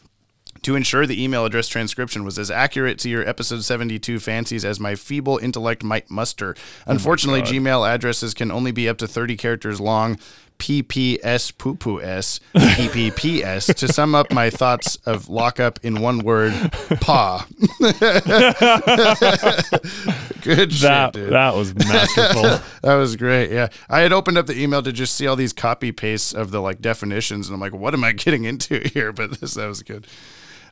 to ensure the email address transcription was as accurate to your episode 72 fancies as my feeble intellect might muster. Oh Unfortunately, God. Gmail addresses can only be up to 30 characters long. PPS poo poo S PPPS to sum up my thoughts of lockup in one word paw. Good shit, That- dude. that was masterful. that was great. Yeah. I had opened up the email to just see all these copy pastes of the like definitions and I'm like, what am I getting into here? But this that was good.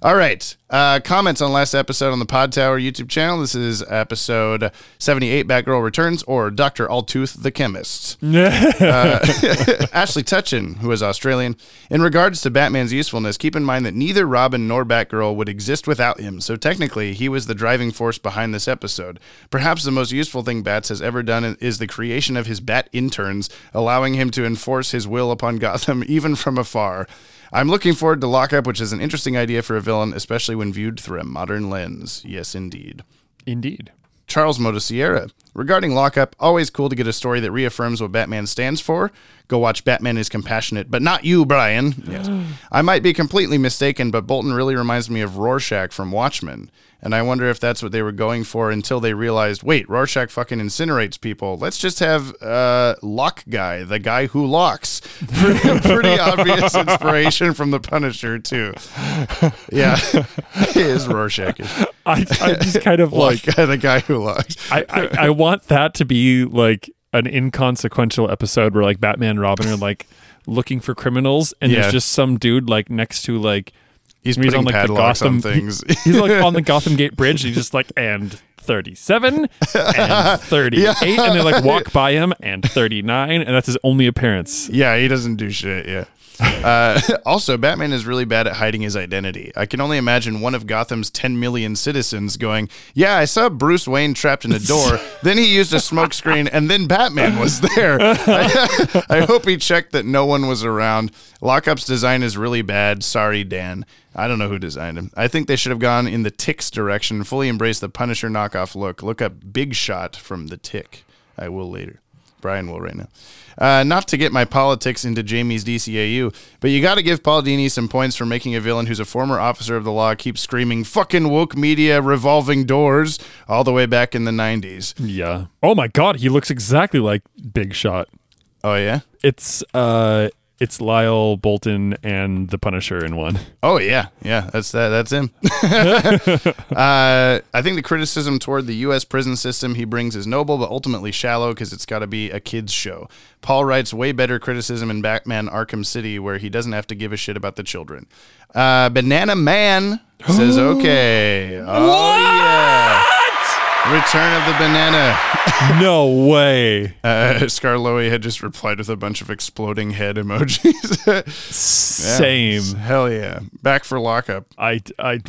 All right. Uh, comments on last episode on the Pod Tower YouTube channel. This is episode 78 Batgirl Returns or Dr. Altooth the Chemist. uh, Ashley Tutchin, who is Australian. In regards to Batman's usefulness, keep in mind that neither Robin nor Batgirl would exist without him, so technically he was the driving force behind this episode. Perhaps the most useful thing Bats has ever done is the creation of his Bat interns, allowing him to enforce his will upon Gotham even from afar. I'm looking forward to Lockup, which is an interesting idea for a villain, especially when viewed through a modern lens. Yes, indeed. Indeed. Charles Motosierra. Regarding Lockup, always cool to get a story that reaffirms what Batman stands for. Go watch Batman is Compassionate, but not you, Brian. Yes. I might be completely mistaken, but Bolton really reminds me of Rorschach from Watchmen. And I wonder if that's what they were going for until they realized, wait, Rorschach fucking incinerates people. Let's just have uh, Lock Guy, the guy who locks. Pretty, pretty obvious inspiration from the Punisher, too. Yeah, he is Rorschach. I, I just kind of like Guy, the guy who locks. I, I, I want that to be like an inconsequential episode where like Batman and Robin are like looking for criminals and Yeah. there's just some dude like next to like He's padlocks on things. he- he's like on the Gotham Gate Bridge and he's just like and 37 and 38 Yeah. and they like walk by him and 39 and that's his only appearance. Yeah, he doesn't do shit. Yeah. Uh, also, Batman is really bad at hiding his identity. I can only imagine one of Gotham's 10 million citizens going, Yeah, I saw Bruce Wayne trapped in a door. then he used a smokescreen, and then Batman was there. I, I hope he checked that no one was around. Lockup's design is really bad. Sorry, Dan. I don't know who designed him. I think they should have gone in the Tick's direction, fully embrace the Punisher knockoff look. Look up Big Shot from the Tick. I will later. Brian will right now. Uh, not to get my politics into Jamie's DCAU, but you got to give Paul Dini some points for making a villain who's a former officer of the law keep screaming "fucking woke media revolving doors" all the way back in the '90s. Yeah. Oh my god, he looks exactly like Big Shot. Oh yeah. It's uh it's Lyle Bolton and the Punisher in one. Oh yeah, yeah, that's that. That's him. uh, I think the criticism toward the U.S. prison system he brings is noble, but ultimately shallow because it's got to be a kids show. Paul writes way better criticism in Batman: Arkham City, where he doesn't have to give a shit about the children. Uh, Banana Man says, "Okay, oh yeah." Return of the banana. no way. Uh, Scarloey had just replied with a bunch of exploding head emojis. Yeah. Same. Hell yeah. Back for lockup. I, I,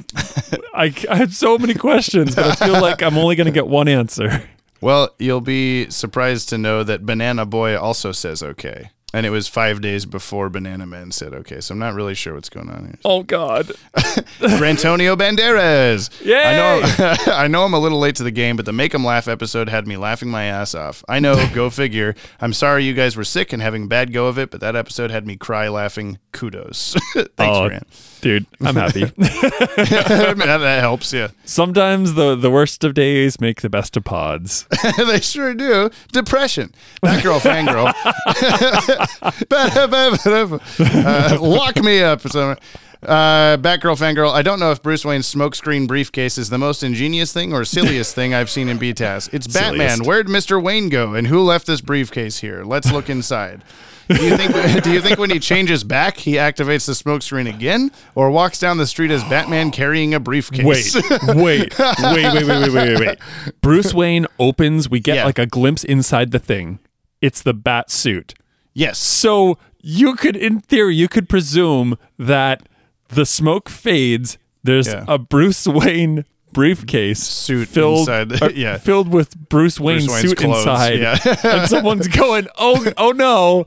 I, I have so many questions, but I feel like I'm only going to get one answer. Well, you'll be surprised to know that Banana Boy also says okay. And it was five days before Banana Man said okay. So I'm not really sure what's going on here. Oh God. Antonio Banderas. Yeah, I know I know I'm a little late to the game, but the Make 'em Laugh episode had me laughing my ass off. I know, go figure. I'm sorry you guys were sick and having a bad go of it, but that episode had me cry laughing. Kudos. Thanks, oh, dude, I'm happy. that, that helps, yeah. Sometimes the the worst of days make the best of pods. they sure do. Depression. That girl fangirl. uh, lock me up. So, uh, Batgirl, Fangirl. I don't know if Bruce Wayne's smokescreen briefcase is the most ingenious thing or silliest thing I've seen in BTAS. It's Batman. Silliest. Where'd Mr. Wayne go? And who left this briefcase here? Let's look inside. Do you think? do you think when he changes back, he activates the smokescreen again, or walks down the street as Batman carrying a briefcase? Wait, wait, wait, wait, wait, wait, wait, wait. Bruce Wayne opens. We get yeah. like a glimpse inside the thing. It's the bat suit. Yes. So you could, in theory, you could presume that the smoke fades. There's Yeah. a Bruce Wayne briefcase Suit filled, uh, yeah. filled with Bruce Wayne's, Wayne's suit clothes, inside, yeah. and someone's going, "Oh, oh no!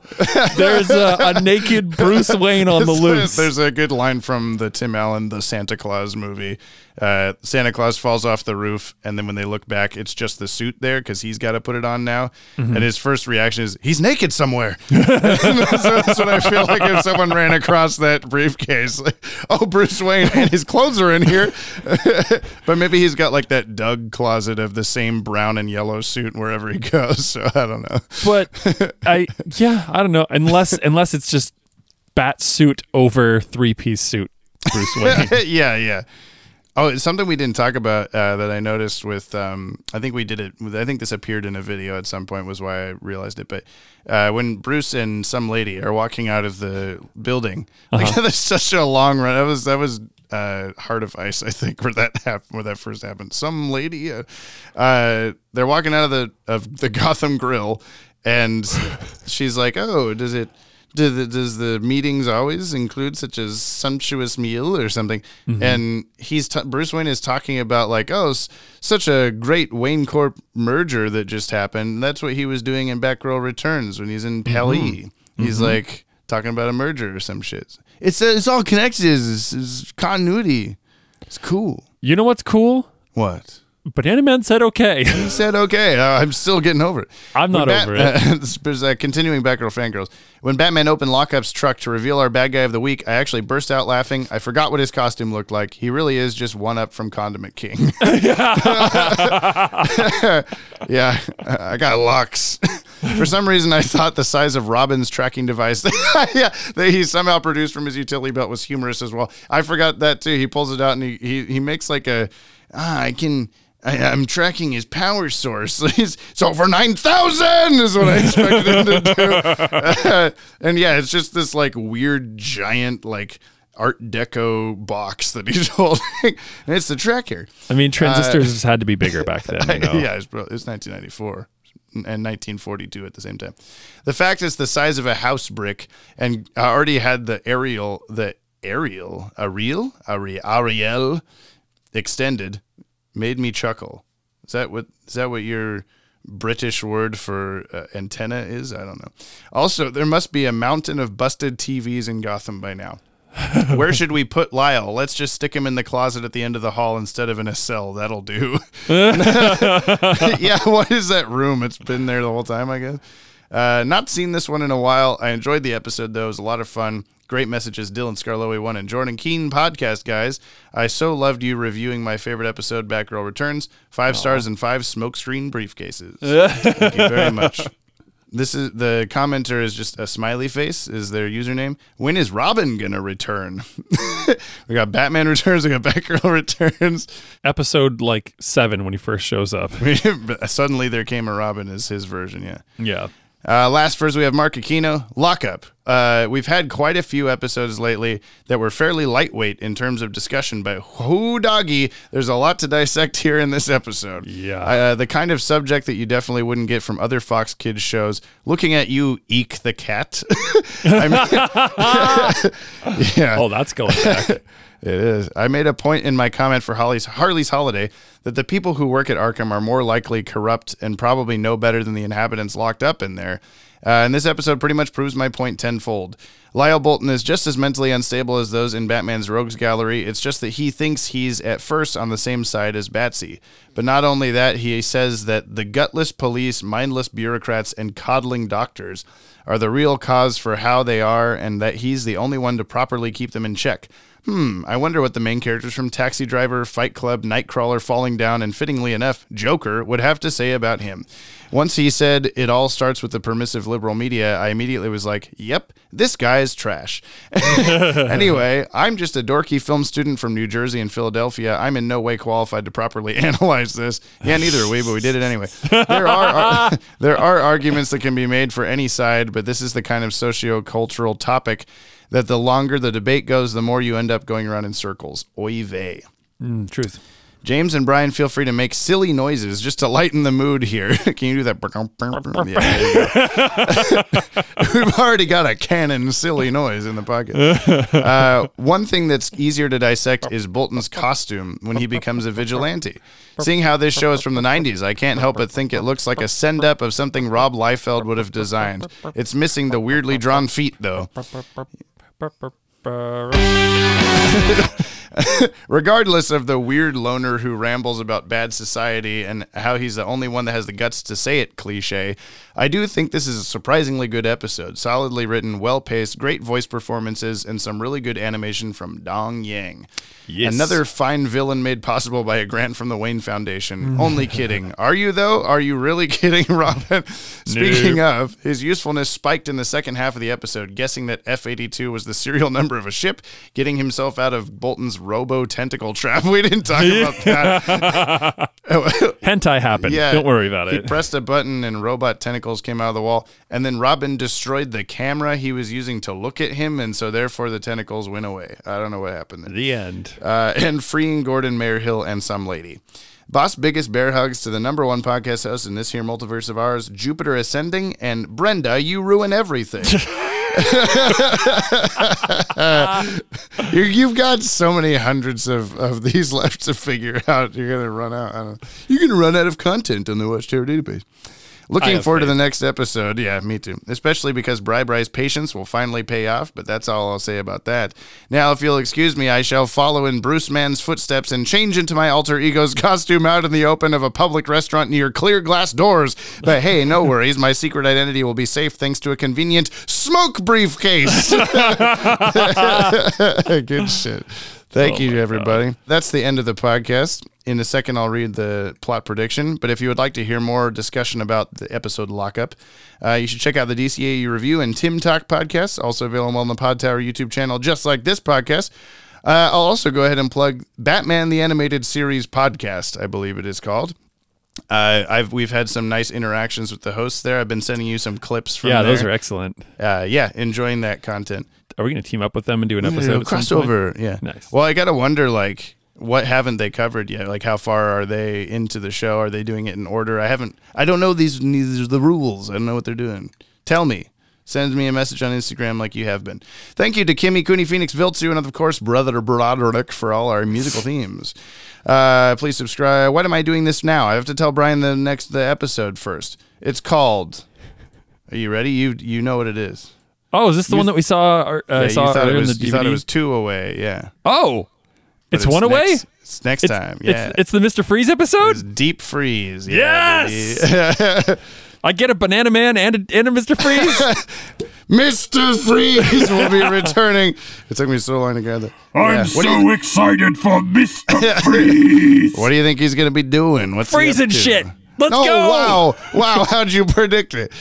There's a, a naked Bruce Wayne on the loose." There's a good line from the Tim Allen, the Santa Claus movie. Uh, Santa Claus falls off the roof, and then when they look back, it's just the suit there because he's got to put it on now. Mhm. And his first reaction is, "He's naked somewhere." that's, that's what I feel like if someone ran across that briefcase. Like, oh, Bruce Wayne, and his clothes are in here, but maybe he's got like that Doug closet of the same brown and yellow suit wherever he goes. So I don't know. but I yeah, I don't know. Unless unless it's just bat suit over three piece suit Bruce Wayne. yeah, yeah. Oh, it's something we didn't talk about uh, that I noticed with. Um, I think we did it. I think this appeared in a video at some point. Was why I realized it. But uh, when Bruce and some lady are walking out of the building, like Uh-huh. there's such a long run. That was that was uh, Heart of Ice, I think, where that happened. Where that first happened. Some lady. Uh, uh, they're walking out of the of the Gotham Grill, and she's like, "Oh, does it?" Do the, does the meetings always include such a sumptuous meal or something? Mhm. And he's t- Bruce Wayne is talking about like, oh, s- such a great Wayne Corp merger that just happened. That's what he was doing in Batgirl Returns when he's in Pali. He's Mhm. like talking about a merger or some shit. It's it's all connected. It's, it's continuity. It's cool. You know what's cool? What? Banana Man said okay. He said okay. Uh, I'm still getting over it. I'm not over it. There's uh, continuing Batgirl fangirls. When Batman opened Lockup's truck to reveal our bad guy of the week, I actually burst out laughing. I forgot what his costume looked like. He really is just one up from Condiment King. yeah, I got locks. For some reason, I thought the size of Robin's tracking device, yeah, that he somehow produced from his utility belt was humorous as well. I forgot that too. He pulls it out and he he, he makes like a, ah, I can. I, I'm tracking his power source. It's, it's over 9,000 is what I expected him to do. and yeah, it's just this like weird giant like art deco box that he's holding. and it's the tracker. I mean, transistors Uh, just had to be bigger back then. You know? yeah, it was, bro- it 1994 and 1942 at the same time. The fact it's the size of a house brick and I already had the aerial, the aerial, a Ariel, Ari- Ariel extended made me chuckle. Is that what is that what your British word for uh, antenna is? I don't know. Also, there must be a mountain of busted TVs in Gotham by now. Where should we put Lyle? Let's just stick him in the closet at the end of the hall instead of in a cell. That'll do. yeah, what is that room? It's been there the whole time, I guess. Uh, not seen this one in a while. I enjoyed the episode though; it was a lot of fun. Great messages, Dylan Scarloey one and Jordan Keen podcast guys. I so loved you reviewing my favorite episode, Batgirl Returns. Five stars and five smokescreen briefcases. Thank you very much. This is the commenter is just a smiley face is their username. When is Robin gonna return? we got Batman returns. We got Batgirl returns. Episode like seven when he first shows up. Suddenly there came a Robin is his version. Yeah. Yeah. Uh, last first, we have Mark Aquino. Lockup. Uh, we've had quite a few episodes lately that were fairly lightweight in terms of discussion, but whoo doggy, there's a lot to dissect here in this episode. Yeah. Uh, the kind of subject that you definitely wouldn't get from other Fox Kids shows. Looking at you, Eek the cat. Mean, yeah. Oh, that's going back. It is. I made a point in my comment for Harley's, Harley's Holiday that the people who work at Arkham are more likely corrupt and probably no better than the inhabitants locked up in there. Uh, and this episode pretty much proves my point tenfold. Lyle Bolton is just as mentally unstable as those in Batman's Rogues Gallery. It's just that he thinks he's at first on the same side as Batsy. But not only that, he says that the gutless police, mindless bureaucrats, and coddling doctors are the real cause for how they are, and that he's the only one to properly keep them in check. Hmm, I wonder what the main characters from Taxi Driver, Fight Club, Nightcrawler, Falling Down, and fittingly enough, Joker would have to say about him. Once he said it all starts with the permissive liberal media, I immediately was like, yep, this guy is trash. anyway, I'm just a dorky film student from New Jersey and Philadelphia. I'm in no way qualified to properly analyze this. Yeah, neither are we, but we did it anyway. There are there are arguments that can be made for any side, but this is the kind of socio-cultural topic that the longer the debate goes, the more you end up going around in circles. Oy vey. Mm, truth. James and Brian, feel free to make silly noises just to lighten the mood here. Can you do that? Yeah, We've already got a canon silly noise in the pocket. Uh, one thing that's easier to dissect is Bolton's costume when he becomes a vigilante. Seeing how this show is from the 90s, I can't help but think it looks like a send up of something Rob Liefeld would have designed. It's missing the weirdly drawn feet, though. Pá, pá, pá. Regardless of the weird loner who rambles about bad society and how he's the only one that has the guts to say it cliche, I do think this is a surprisingly good episode. Solidly written, well paced, great voice performances, and some really good animation from Dong Yang. Yes. Another fine villain made possible by a grant from the Wayne Foundation. Mm. Only kidding. Are you, though? Are you really kidding, Robin? Speaking of, his usefulness spiked in the second half of the episode, guessing that F 82 was the serial number of a ship, getting himself out of Bolton's robo tentacle trap. We didn't talk about that. Hentai happened. Yeah. Don't worry about it. He it. pressed a button and robot tentacles came out of the wall. And then Robin destroyed the camera he was using to look at him. And so therefore the tentacles went away. I don't know what happened there. the end. Uh, and freeing Gordon Mayor Hill and some lady. Boss biggest bear hugs to the number one podcast host in this here multiverse of ours, Jupiter Ascending, and Brenda, you ruin everything. you, you've got so many hundreds of, of these left to figure out. You're gonna run out. You're gonna run out of content on the Watchtower database. Looking forward to the next episode. Yeah, me too. Especially because Bri Bri's patience will finally pay off, but that's all I'll say about that. Now, if you'll excuse me, I shall follow in Bruce Mann's footsteps and change into my alter ego's costume out in the open of a public restaurant near clear glass doors. But hey, no worries. My secret identity will be safe thanks to a convenient smoke briefcase. Good shit. Thank Oh you, my God. everybody. That's the end of the podcast. In a second, I'll read the plot prediction. But if you would like to hear more discussion about the episode Lockup, uh, you should check out the DCAU review and Tim Talk podcast, also available on the Pod Tower YouTube channel, just like this podcast. Uh, I'll also go ahead and plug Batman the Animated Series podcast, I believe it is called. Uh, I've we've had some nice interactions with the hosts there. I've been sending you some clips from yeah, those are excellent. Uh, yeah, enjoying that content. Are we going to team up with them and do an episode? crossover. Yeah. Nice. Well, I gotta wonder, like, what haven't they covered yet? Like, how far are they into the show? Are they doing it in order? I haven't. I don't know these. These are the rules. I don't know what they're doing. Tell me. Send me a message on Instagram like you have been. Thank you to Kimmy, Cooney, Phoenix, Viltsu, and of course, Brother Broderick for all our musical themes. Uh, please subscribe. What am I doing this now? I have to tell Brian the next the episode first. It's called. Are you ready? You you know what it is. Oh, is this the You- one that we saw? Uh, Yeah, you saw thought it earlier was, in the you DVD? thought it was two away. Yeah. Oh, But it's, one away. next- it's next It's- time. Yeah. it's, the Mr. Freeze episode. Deep freeze. Yes! Yeah, baby. I get a Banana Man and a, and a Mr. Freeze. Mr. Freeze will be returning. It took me so long to get that. I'm Yeah. So you- excited for Mr. Freeze. What do you think he's going to be doing? What's he up Freezing to? shit. Let's oh, go. wow. Wow. How'd you predict it?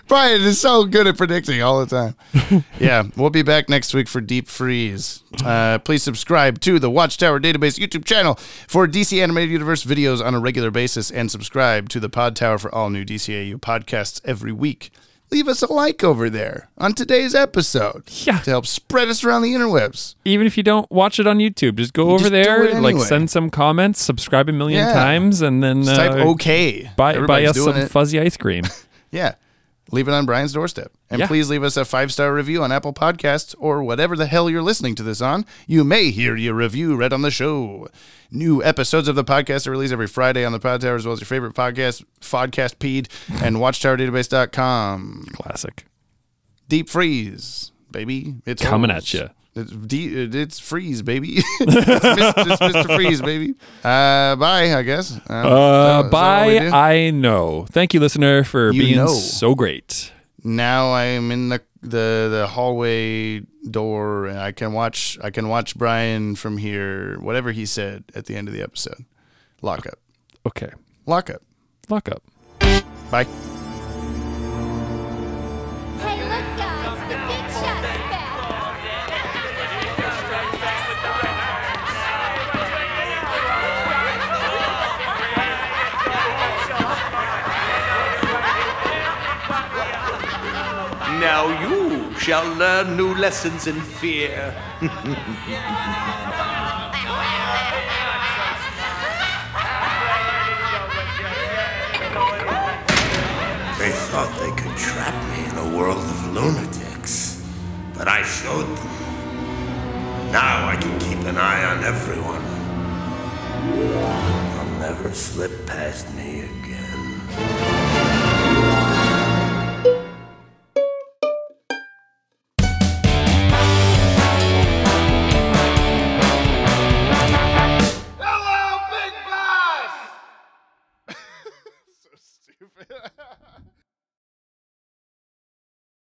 Brian is so good at predicting all the time. yeah. We'll be back next week for Deep Freeze. Uh, please subscribe to the Watchtower Database YouTube channel for DC Animated Universe videos on a regular basis and subscribe to the Pod Tower for all new DCAU podcasts every week. Leave us a like over there on today's episode Yeah. to help spread us around the interwebs. Even if you don't watch it on YouTube, just go over Just there, it like send some comments, subscribe a million Yeah. times, and then Just type uh, okay. Buy, buy us some it. fuzzy ice cream. Yeah. Leave it on Brian's doorstep. And Yeah. please leave us a five star review on Apple Podcasts or whatever the hell you're listening to this on. You may hear your review read on the show. New episodes of the podcast are released every Friday on the Pod Tower, as well as your favorite podcast, Podcast Peed, and WatchTowerDatabase.com. Classic. Deep freeze, baby. It's Coming at ya. It's, de- it's freeze, baby. it's, Mr., it's Mr. Freeze, baby. Uh, bye, I guess. Um, Uh, that bye. I know. Thank you, listener, for You being know. so great. now I am in the the the hallway door and I can watch I can watch Brian from here whatever he said at the end of the episode. Lock up. Okay. Lock up. Lock up. Bye. Now you shall learn new lessons in fear. They thought they could trap me in a world of lunatics, but I showed them. Now I can keep an eye on everyone. They'll never slip past me again.